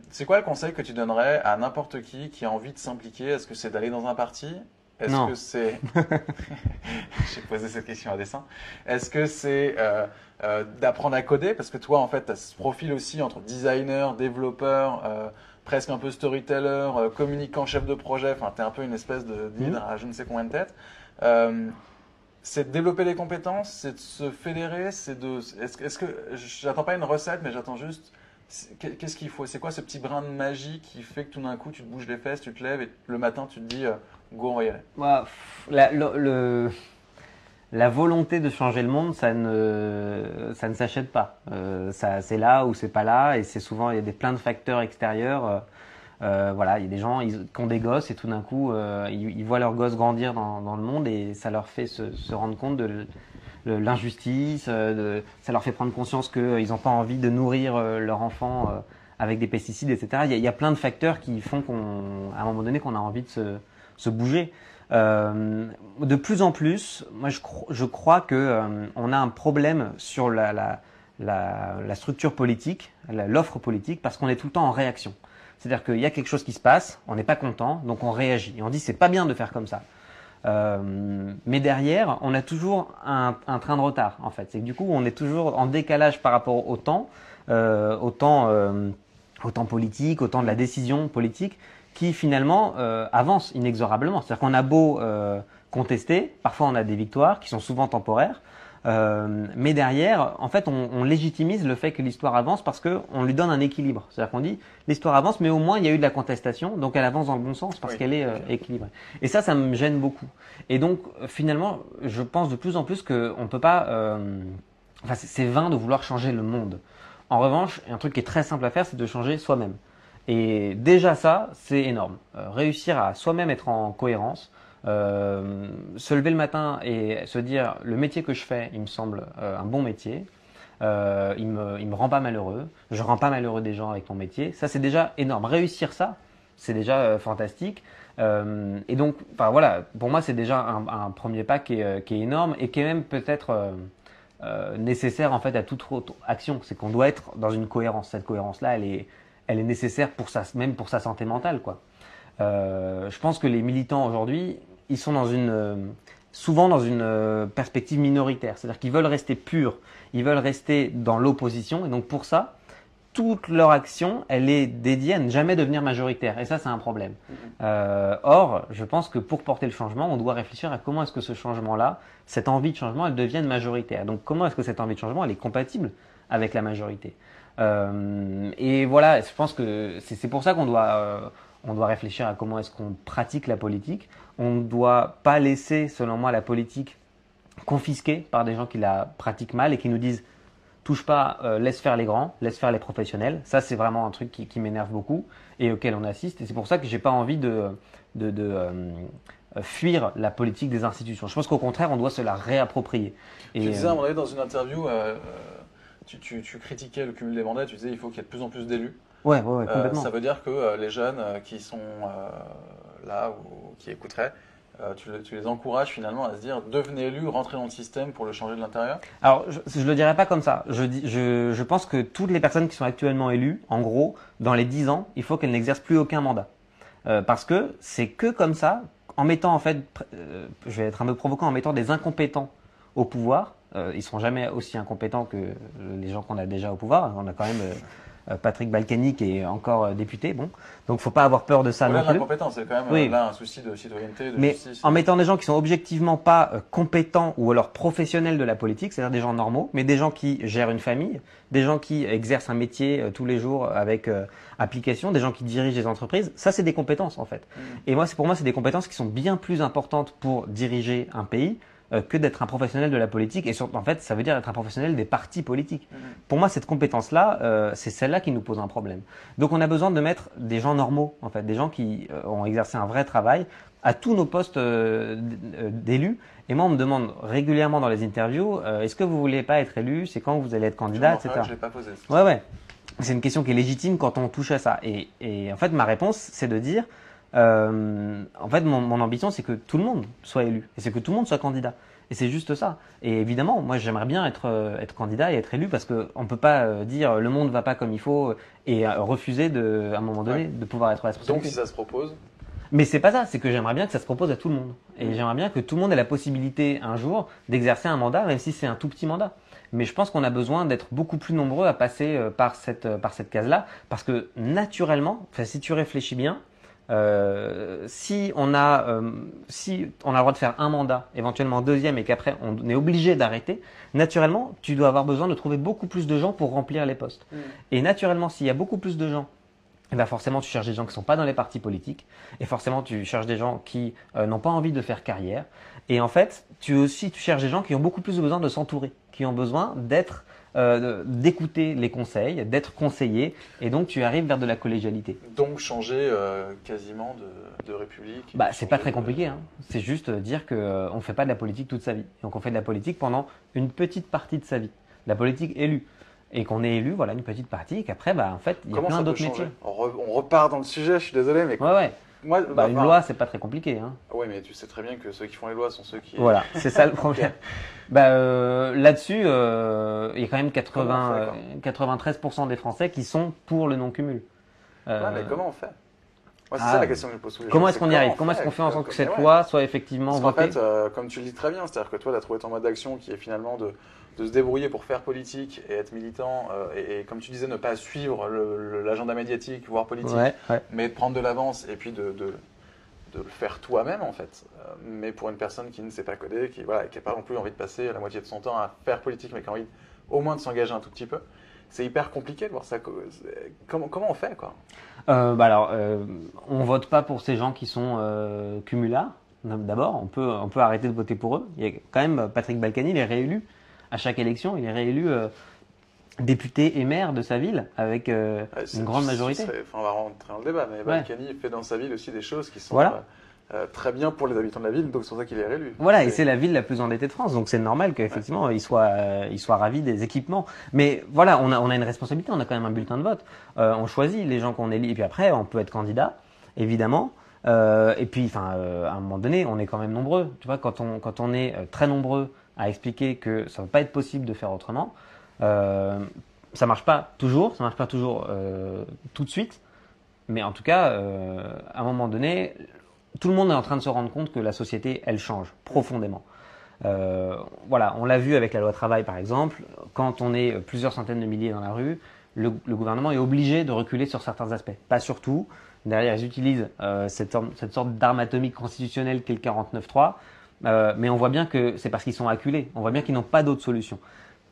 C'est quoi le conseil que tu donnerais à n'importe qui qui a envie de s'impliquer? Est-ce que c'est d'aller dans un parti? Est-ce que c'est... J'ai posé cette question à dessein. Est-ce que c'est euh, euh, d'apprendre à coder? Parce que toi, en fait, tu as ce profil aussi entre designer, développeur, euh, presque un peu storyteller, communicant, chef de projet. Enfin, tu es un peu une espèce de d'hydre à je ne sais combien de têtes. C'est de développer les compétences, c'est de se fédérer, c'est de. Est-ce, est-ce que j'attends pas une recette, mais j'attends juste. Qu'est-ce qu'il faut? C'est quoi ce petit brin de magie qui fait que tout d'un coup tu te bouges les fesses, tu te lèves et le matin tu te dis go on va y aller. Bah, la, le- le- la volonté de changer le monde, ça ne, ça ne s'achète pas. Euh, c'est là ou c'est pas là, et c'est souvent il y a des plein de facteurs extérieurs. euh, Euh, voilà, il y a des gens qui ont des gosses et tout d'un coup, ils, voient leurs gosses grandir dans, le monde et ça leur fait se, rendre compte de l'injustice, ça leur fait prendre conscience qu'ils n'ont pas envie de nourrir leur enfant avec des pesticides, etc. Il y, a, il plein de facteurs qui font qu'on, à un moment donné, qu'on a envie de se, se bouger. Euh, de plus en plus, moi je, cro- je crois que euh, on a un problème sur la, structure politique, l'offre politique, parce qu'on est tout le temps en réaction. C'est-à-dire qu'il y a quelque chose qui se passe, on n'est pas content, donc on réagit. Et on dit c'est pas bien de faire comme ça. Euh, mais derrière, on a toujours un, train de retard, en fait. C'est que du coup, on est toujours en décalage par rapport au temps, au temps, au temps politique, au temps de la décision politique, qui finalement euh, avance inexorablement. C'est-à-dire qu'on a beau euh, contester, parfois on a des victoires qui sont souvent temporaires, euh, mais derrière, en fait, on, on légitimise le fait que l'histoire avance parce que on lui donne un équilibre. C'est-à-dire qu'on dit l'histoire avance, mais au moins il y a eu de la contestation, donc elle avance dans le bon sens parce Oui, qu'elle est euh, équilibrée. Et ça, ça me gêne beaucoup. Et donc, finalement, je pense de plus en plus qu'on ne peut pas. euh, Enfin, c'est- c'est vain de vouloir changer le monde. En revanche, un truc qui est très simple à faire, c'est de changer soi-même. Et déjà ça, c'est énorme. Euh, réussir à soi-même être en cohérence, euh, se lever le matin et se dire le métier que je fais, il me semble euh, un bon métier. Il me, il me rend pas malheureux. Je rends pas malheureux des gens avec mon métier. Ça, c'est déjà énorme. Réussir ça, c'est déjà fantastique. Et donc, voilà, pour moi, c'est déjà un, premier pas qui est, qui est énorme et qui est même peut-être nécessaire en fait à toute autre action. C'est qu'on doit être dans une cohérence. Cette cohérence-là, elle est, elle est nécessaire pour sa, même pour sa santé mentale, quoi. Euh, je pense que les militants aujourd'hui, ils sont dans une, euh, souvent dans une euh, perspective minoritaire. C'est-à-dire qu'ils veulent rester purs, ils veulent rester dans l'opposition. Et donc pour ça, toute leur action, elle est dédiée à ne jamais devenir majoritaire. Et ça, c'est un problème. Or, je pense que pour porter le changement, on doit réfléchir à comment est-ce que ce changement-là, cette envie de changement, elle devienne majoritaire. Donc comment est-ce que cette envie de changement, elle est compatible avec la majorité? Et voilà, je pense que c'est pour ça qu'on doit, euh, on doit réfléchir à comment est-ce qu'on pratique la politique. On ne doit pas laisser, selon moi, la politique confisquée par des gens qui la pratiquent mal et qui nous disent touche pas, euh, laisse faire les grands, laisse faire les professionnels. Ça, c'est vraiment un truc qui, qui m'énerve beaucoup et auquel on assiste. Et c'est pour ça que j'ai pas envie de, de, de, euh, euh, fuir la politique des institutions. Je pense qu'au contraire, on doit se la réapproprier. Tu Et, disais un euh, moment donné dans une interview, euh, euh, tu, tu- tu critiquais le cumul des mandats, tu disais il faut qu'il y ait de plus en plus d'élus. ouais, ouais, ouais, Euh, complètement. ça veut dire que euh, les jeunes euh, qui sont là ou qui écouteraient, tu, le- tu les encourages finalement à se dire devenez élus, rentrez dans le système pour le changer de l'intérieur? Alors, je, je le dirais pas comme ça. Je, dis, je, je pense que toutes les personnes qui sont actuellement élues, en gros, dans les 10 ans, il faut qu'elles n'exercent plus aucun mandat. Euh, parce que c'est que comme ça, en mettant en fait, euh, je vais être un peu provoquant, en mettant des incompétents au pouvoir, euh, ils seront jamais aussi incompétents que euh, les gens qu'on a déjà au pouvoir. On a quand même euh, euh, Patrick Balkany qui est encore euh, député, bon. Donc faut pas avoir peur de ça Au-delà de l'incompétence, c'est quand même Oui. là un souci de citoyenneté, de Mais justice. en mettant des gens qui sont objectivement pas compétents ou alors professionnels de la politique, c'est-à-dire des gens normaux, mais des gens qui gèrent une famille, des gens qui exercent un métier tous les jours avec application, des gens qui dirigent des entreprises, ça c'est des compétences en fait. Mm. Et moi, c'est pour moi, c'est des compétences qui sont bien plus importantes pour diriger un pays que d'être un professionnel de la politique. Et surtout, en fait, ça veut dire être un professionnel des partis politiques. Mhm. Pour moi, cette compétence-là, euh, c'est celle-là qui nous pose un problème. Donc, on a besoin de mettre des gens normaux, en fait, des gens qui euh, ont exercé un vrai travail à tous nos postes euh, euh, d'élus. Et moi, on me demande régulièrement dans les interviews, euh, est-ce que vous voulez pas être élu? C'est quand vous allez être candidat, etc. Je l'ai pas posé. Ouais, ouais. C'est une question qui est légitime quand on touche à ça. Et, et en fait, ma réponse, c'est de dire, euh, en fait, mon, mon ambition, c'est que tout le monde soit élu. Et c'est que tout le monde soit candidat. Et c'est juste ça. Et évidemment, moi, j'aimerais bien être, euh, être candidat et être élu parce qu'on ne peut pas euh, dire le monde va pas comme il faut et refuser, de, à un moment donné, Ouais. de pouvoir être responsable. Donc si ça se propose, Mais c'est pas ça, c'est que j'aimerais bien que ça se propose à tout le monde. Et j'aimerais bien que tout le monde ait la possibilité un jour d'exercer un mandat, même si c'est un tout petit mandat. Mais je pense qu'on a besoin d'être beaucoup plus nombreux à passer par cette, par cette case-là, parce que naturellement, si tu réfléchis bien, euh, si on a euh, si on a le droit de faire un mandat, éventuellement un deuxième, et qu'après on est obligé d'arrêter, naturellement, tu dois avoir besoin de trouver beaucoup plus de gens pour remplir les postes. Et naturellement, s'il y a beaucoup plus de gens eh ben forcément, tu cherches des gens qui sont pas dans les partis politiques, et forcément, tu cherches des gens qui euh, n'ont pas envie de faire carrière. Et en fait, tu aussi, tu cherches des gens qui ont beaucoup plus besoin de s'entourer, qui ont besoin d'être euh, d'écouter les conseils, d'être conseillé, et donc tu arrives vers de la collégialité. Donc changer euh, quasiment de, de république. Bah, c'est pas très de- compliqué. Hein. C'est juste dire qu'on ne fait pas de la politique toute sa vie. Donc on fait de la politique pendant une petite partie de sa vie. La politique élue. Et qu'on est élu, voilà, une petite partie, et qu'après, bah, en fait, il y a Comment plein d'autres métiers. on, re- on repart dans le sujet, je suis désolé, mais Ouais, ouais. Moi, Bah, une loi, c'est pas très compliqué. Hein. Oui, mais tu sais très bien que ceux qui font les lois sont ceux qui. Voilà, c'est ça le problème. Bah, euh, Là-dessus, euh, il y a quand même 80, Comment on fait, euh, 93% des Français qui sont pour le non-cumul. Euh, Ouais, mais comment on fait? C'est ah, ça la question que je pose comment est-ce qu'on y arrive Comment est-ce fait qu'on fait en sorte que cette ouais. loi soit effectivement Parce votée fait, euh, comme tu le dis très bien, c'est-à-dire que toi, tu as trouvé ton mode d'action qui est finalement de, de se débrouiller pour faire politique et être militant, euh, et, et comme tu disais, ne pas suivre l'agenda médiatique, voire politique, Ouais, ouais. mais de prendre de l'avance et puis de, de, de le faire toi-même, en fait. Euh, mais pour une personne qui ne sait pas coder, qui voilà, qui n'a pas non plus envie de passer la moitié de son temps à faire politique, mais qui a envie au moins de s'engager un tout petit peu, c'est hyper compliqué de voir ça. Comment, comment on fait, quoi? Euh, bah alors, euh, on vote pas pour ces gens qui sont euh, cumulards. D'abord, on peut, on peut arrêter de voter pour eux. Il y a quand même Patrick Balkany, il est réélu à chaque élection. Il est réélu euh, député et maire de sa ville avec euh, Ouais, une grande majorité. serait- enfin, on va rentrer dans le débat, mais Balkany fait dans sa ville aussi des choses qui sont Voilà. euh, très bien pour les habitants de la ville, donc c'est pour ça qu'il est réélu. Voilà, et c'est la ville la plus endettée de France, donc c'est normal qu'effectivement il soit, euh, il soit ravi des équipements. Mais voilà, on a, on a une responsabilité, on a quand même un bulletin de vote. On choisit les gens qu'on élit, et puis après on peut être candidat, évidemment. Et puis, enfin, à un moment donné, on est quand même nombreux. Tu vois, quand on, quand on est très nombreux à expliquer que ça ne va pas être possible de faire autrement, euh, ça marche pas toujours, ça marche pas toujours euh, tout de suite. Mais en tout cas, euh, à un moment donné, tout le monde est en train de se rendre compte que la société, elle change profondément. Euh, voilà, on l'a vu avec la loi travail par exemple, quand on est plusieurs centaines de milliers dans la rue, le, gouvernement est obligé de reculer sur certains aspects. Pas sur tout. Derrière, ils utilisent cette, cette sorte d'arme atomique constitutionnelle qu'est le 49.3, euh, mais on voit bien que c'est parce qu'ils sont acculés. On voit bien qu'ils n'ont pas d'autre solution.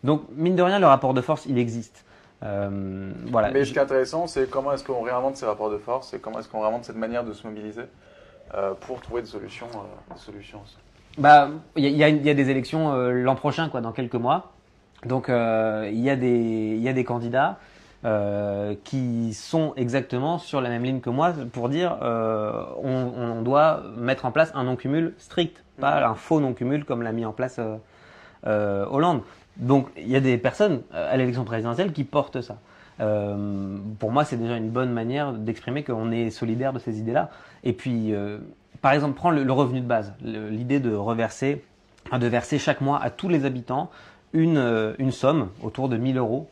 Donc, mine de rien, le rapport de force, il existe. Euh, voilà. Mais ce qui est intéressant, c'est comment est-ce qu'on réinvente ces rapports de force et comment est-ce qu'on réinvente cette manière de se mobiliser euh, pour trouver des solutions. des solutions. Bah, il y a, y y des élections l'an prochain, quoi, dans quelques mois. Donc, y il y a des candidats euh, qui sont exactement sur la même ligne que moi pour dire euh, on, on doit mettre en place un non-cumul strict, pas un faux non-cumul comme l'a mis en place euh, euh, Hollande. Donc, il y a des personnes à l'élection présidentielle qui portent ça. Pour moi, c'est déjà une bonne manière d'exprimer qu'on est solidaire de ces idées-là. Et puis, par exemple, prends le, le revenu de base, l'idée de reverser, de verser chaque mois à tous les habitants une, une somme autour de 1000 euros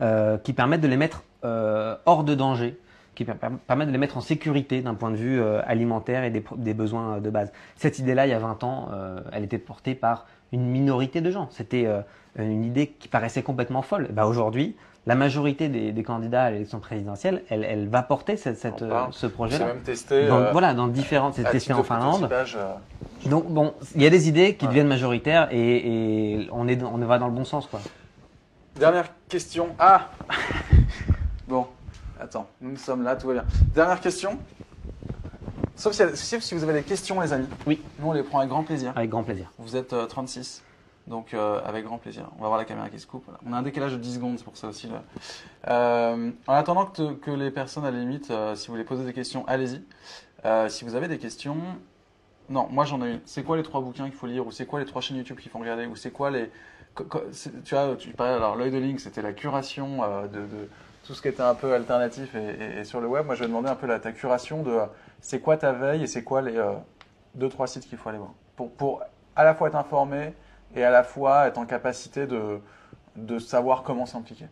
euh, qui permettent de les mettre euh, hors de danger, qui per- per- permettent de les mettre en sécurité d'un point de vue euh, alimentaire et des, besoins de base. Cette idée-là, il y a 20 ans, elle était portée par une minorité de gens. C'était une idée qui paraissait complètement folle. Ben, Aujourd'hui, la majorité des, des candidats à l'élection présidentielle, elle, elle va porter cette, cette, ce C'est projet-là. même testé. Dans- euh, voilà, dans différentes, c'est testé en de Finlande. Donc bon, il y a des idées qui Ouais. deviennent majoritaires et, et on est, on va dans le bon sens quoi. Dernière question. Ah Bon, attends, nous sommes là, tout va bien. Dernière question. Sauf si, sauf si vous avez des questions, les amis. Oui. Nous, on les prend avec grand plaisir. Avec grand plaisir. Vous êtes euh, 36, donc euh, avec grand plaisir. On va voir la caméra qui se coupe. voilà. On a un décalage de 10 secondes, c'est pour ça aussi. Là. Euh, en attendant que, te- que les personnes, à la limite, euh, si vous voulez poser des questions, allez-y. Si vous avez des questions. Non, moi j'en ai une. C'est quoi les trois bouquins qu'il faut lire Ou c'est quoi les trois chaînes YouTube qu'il faut regarder Ou c'est quoi les. Tu vois, alors l'œil de Link, c'était la curation euh, de, tout ce qui était un peu alternatif et, sur le web. Moi, je vais demander un peu ta curation de euh, c'est quoi ta veille et c'est quoi les euh, deux, trois sites qu'il faut aller voir? Pour, pour à la fois être informé et à la fois être en capacité de, de savoir comment s'impliquer.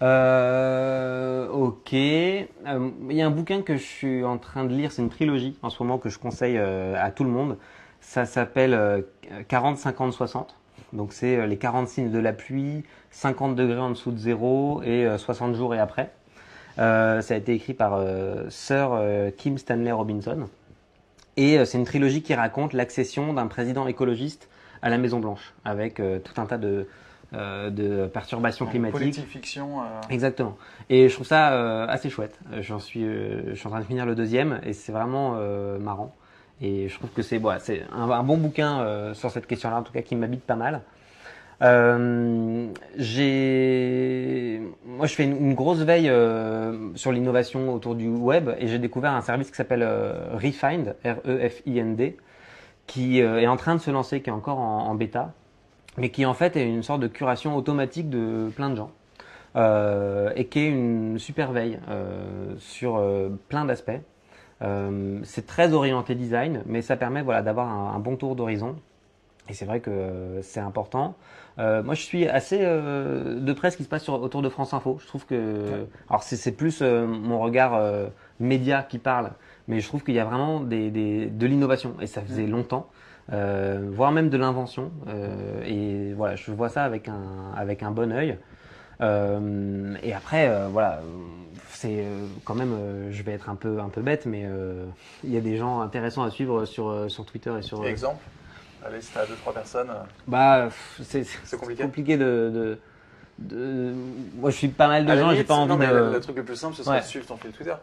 Euh, ok. Il y a un bouquin que je suis en train de lire, c'est une trilogie en ce moment que je conseille à tout le monde. Ça s'appelle euh, 40, 50, 60. Donc c'est euh, les 40 signes de la pluie, 50 degrés en dessous de zéro et euh, 60 jours et après. Euh, ça a été écrit par euh, Sir euh, Kim Stanley Robinson. Et euh, c'est une trilogie qui raconte l'accession d'un président écologiste à la Maison Blanche, avec euh, tout un tas de, euh, de perturbations climatiques. Politique, fiction. euh, Exactement. Et je trouve ça euh, assez chouette. Euh, J'en suis, euh, je suis en train de finir le deuxième et c'est vraiment euh, marrant. Et je trouve que c'est voilà, c'est un, bon bouquin euh, sur cette question-là, en tout cas qui m'habite pas mal. Euh, j'ai, moi, je fais une, grosse veille euh, sur l'innovation autour du web et j'ai découvert un service qui s'appelle Refind, R-E-F-I-N-D, qui est en train de se lancer, qui est encore en, bêta, mais qui en fait est une sorte de curation automatique de plein de gens. Et qui est une super veille sur plein d'aspects. Euh, c'est très orienté design, mais ça permet voilà, d'avoir un, un bon tour d'horizon. Et c'est vrai que euh, c'est important. Euh, moi, je suis assez de près ce qui se passe sur, autour de France Info. Je trouve que, alors c'est plus mon regard média qui parle, mais je trouve qu'il y a vraiment des, des- de l'innovation et ça faisait longtemps, voire même de l'invention. Et voilà, je vois ça avec un avec un bon œil. Euh, et après, euh, voilà, c'est euh, quand même, je vais être un peu un peu bête, mais il y a des gens intéressants à suivre sur sur Twitter et sur. Exemple? Allez, si t'as deux, trois personnes. bah, c'est compliqué compliqué de, de, de- Moi, je suis pas mal de à gens, j'ai pas envie non, de. le, le truc le plus simple, ce serait Ouais. de suivre ton fil Twitter.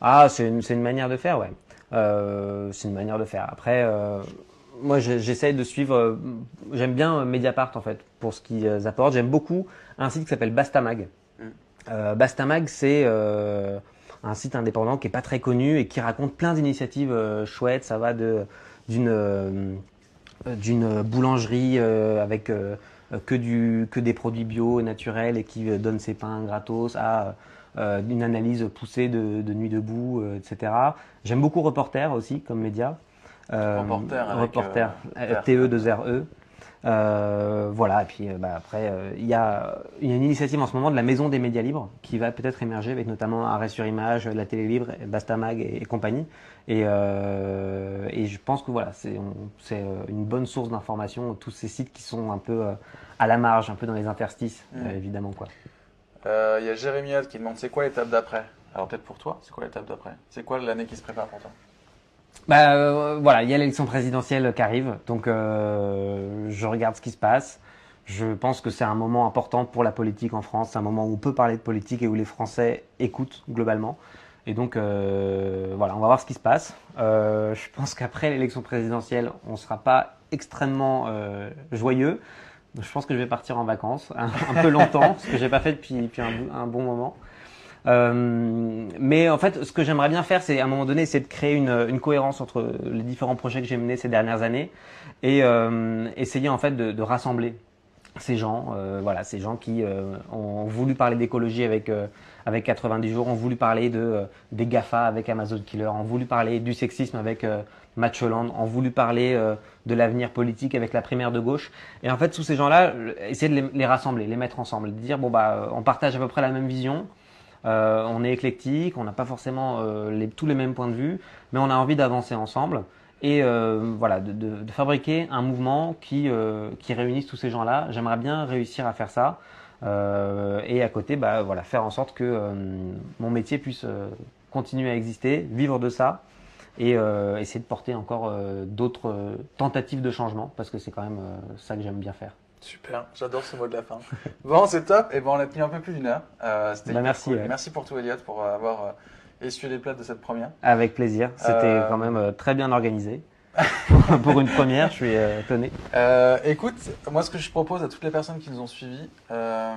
Ah, c'est une, une manière de faire, ouais. Euh, c'est une manière de faire. Après, euh, moi, j'essaye de suivre. euh, J'aime bien Mediapart, en fait, pour ce qu'ils apportent. J'aime beaucoup un site qui s'appelle Bastamag. Mm. Euh, Bastamag, c'est euh, un site indépendant qui est pas très connu et qui raconte plein d'initiatives euh, chouettes. Ça va de d'une d'une boulangerie avec que du que des produits bio et naturels et qui donne ses pains gratos à une analyse poussée de, de Nuit debout, etc. J'aime beaucoup Reporter aussi comme média. Reporter avec, Reporter, euh, euh, TE2RE. Euh, voilà, et puis euh, bah, après, euh, il y, a, il y a une initiative en ce moment de la Maison des médias libres qui va peut-être émerger avec notamment Arrêt sur Image, la télé libre, Bastamag et, et compagnie. Et, euh, et je pense que voilà, c'est une bonne source d'information, tous ces sites qui sont un peu euh, à la marge, un peu dans les interstices, Mm. euh, évidemment. Quoi. Euh, Il y a Jérémy Hatt qui demande c'est quoi l'étape d'après? Alors peut-être pour toi, c'est quoi l'étape d'après? C'est quoi l'année qui se prépare pour toi? Bah euh, voilà, il y a l'élection présidentielle qui arrive, donc euh, je regarde ce qui se passe. Je pense que c'est un moment important pour la politique en France, c'est un moment où on peut parler de politique et où les Français écoutent globalement. Et donc euh, voilà, on va voir ce qui se passe. Euh, je pense qu'après l'élection présidentielle, on sera pas extrêmement euh, joyeux. Je pense que je vais partir en vacances un, un peu longtemps, ce que j'ai pas fait depuis, depuis un, bout- un bon moment. Euh, mais en fait, ce que j'aimerais bien faire, c'est à un moment donné, c'est de créer une, une cohérence entre les différents projets que j'ai menés ces dernières années et euh, essayer en fait de, de rassembler ces gens, euh, voilà, ces gens qui euh, ont voulu parler d'écologie avec euh, avec 90 jours, ont voulu parler de euh, des Gafa avec Amazon Killer, ont voulu parler du sexisme avec Matt Holland, ont voulu parler de l'avenir politique avec la primaire de gauche. Et en fait, tous ces gens-là, essayer de les, les rassembler, les mettre ensemble, de dire bon bah, on partage à peu près la même vision. Euh, on est éclectique, on n'a pas forcément euh, les- tous les mêmes points de vue, mais on a envie d'avancer ensemble et euh, voilà, de, de- de fabriquer un mouvement qui, euh, qui réunisse tous ces gens-là. J'aimerais bien réussir à faire ça euh, et à côté, bah, voilà, faire en sorte que mon métier puisse continuer à exister, vivre de ça et essayer de porter encore d'autres tentatives de changement parce que c'est quand même ça que j'aime bien faire. Super, j'adore ce mot de la fin. Bon, c'est top. Et ben, on a tenu un peu plus d'une heure. Euh, C'était Bah, merci, cool. ouais. Merci pour tout, Elliot, pour euh, avoir euh, essuyé les plats de cette première. Avec plaisir, c'était quand même très bien organisé. Pour une première, je suis étonné. Euh, écoute, moi, ce que je propose à toutes les personnes qui nous ont suivis, euh,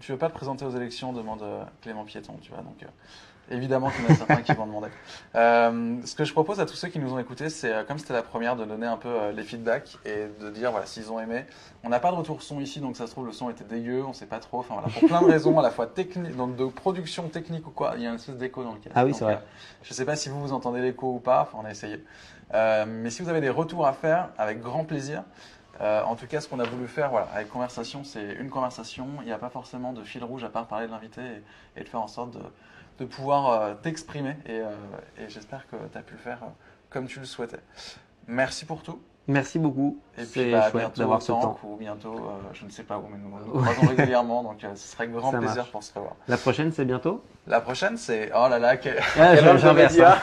tu veux pas te présenter aux élections, demande Clément Piéton, tu vois. Donc, euh, évidemment qu'il y en a certains qui vont demander. Euh, ce que je propose à tous ceux qui nous ont écoutés, c'est, euh, comme c'était la première, de donner un peu euh, les feedbacks et de dire voilà s'ils ont aimé. On n'a pas de retour son ici, donc ça se trouve le son était dégueu, on sait pas trop. Enfin voilà, pour plein de raisons, à la fois technique, donc de production technique ou quoi. Il y a un espèce d'écho dans le casque. Ah oui, c'est vrai. euh, je sais pas si vous vous entendez l'écho ou pas. Enfin, on a essayé. Mais si vous avez des retours à faire, avec grand plaisir. Euh, en tout cas, ce qu'on a voulu faire voilà, avec Conversation, c'est une conversation. Il n'y a pas forcément de fil rouge à part parler de l'invité et, et de faire en sorte de, de pouvoir euh, t'exprimer. Et, euh, et j'espère que tu as pu le faire euh, comme tu le souhaitais. Merci pour tout. Merci beaucoup. Et puis, bah, à chouette bientôt d'avoir ce temps. Ou bientôt, euh, je ne sais pas où, mais nous nous croisons régulièrement. Donc, euh, ce serait grand Ça plaisir marche. pour se revoir. La prochaine, c'est bientôt? La prochaine, c'est. Oh là là, quel, Ah, quel je- média.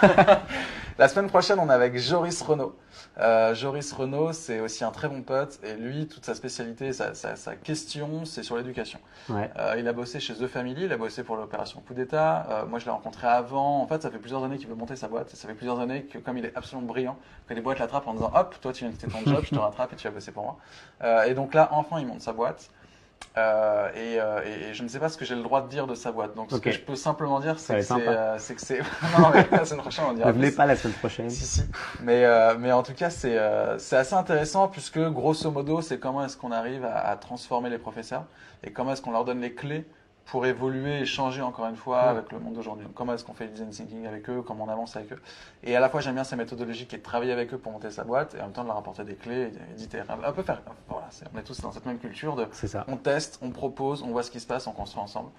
La semaine prochaine, on est avec Joris Renault. Euh, Joris Renault, c'est aussi un très bon pote. Et lui, toute sa spécialité, sa, sa- sa question, c'est sur l'éducation. Ouais. Euh, il a bossé chez The Family, il a bossé pour l'opération Coup d'État. Euh, moi, je l'ai rencontré avant. En fait, ça fait plusieurs années qu'il veut monter sa boîte. Et ça fait plusieurs années que, comme il est absolument brillant, que les boîtes l'attrapent en disant Hop, toi, tu viens de quitter ton job, je te rattrape et tu vas bosser pour moi. Euh, et donc là, enfin, il monte sa boîte. Euh, et, euh, et- et je ne sais pas ce que j'ai le droit de dire de sa boîte. Donc, ce que je peux simplement dire, c'est va que c'est. euh, c'est que c'est. non, mais la semaine prochaine, on dira. Ne venez pas la semaine prochaine. Si, si. Mais, euh, mais en tout cas, c'est euh, c'est assez intéressant puisque, grosso modo, c'est comment est-ce qu'on arrive à, à transformer les professeurs et comment est-ce qu'on leur donne les clés pour évoluer et changer encore une fois Ouais. avec le monde d'aujourd'hui. Comment est-ce qu'on fait le design thinking avec eux, comment on avance avec eux? Et à la fois, j'aime bien sa méthodologie qui est de travailler avec eux pour monter sa boîte et en même temps de leur apporter des clés et d'itérer. Un peu faire. Voilà, on est tous dans cette même culture de C'est ça. on teste, on propose, on voit ce qui se passe, on construit ensemble.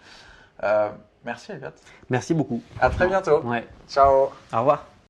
Euh, merci Elliot. Merci beaucoup. À très bientôt. Ouais. Ciao. Au revoir.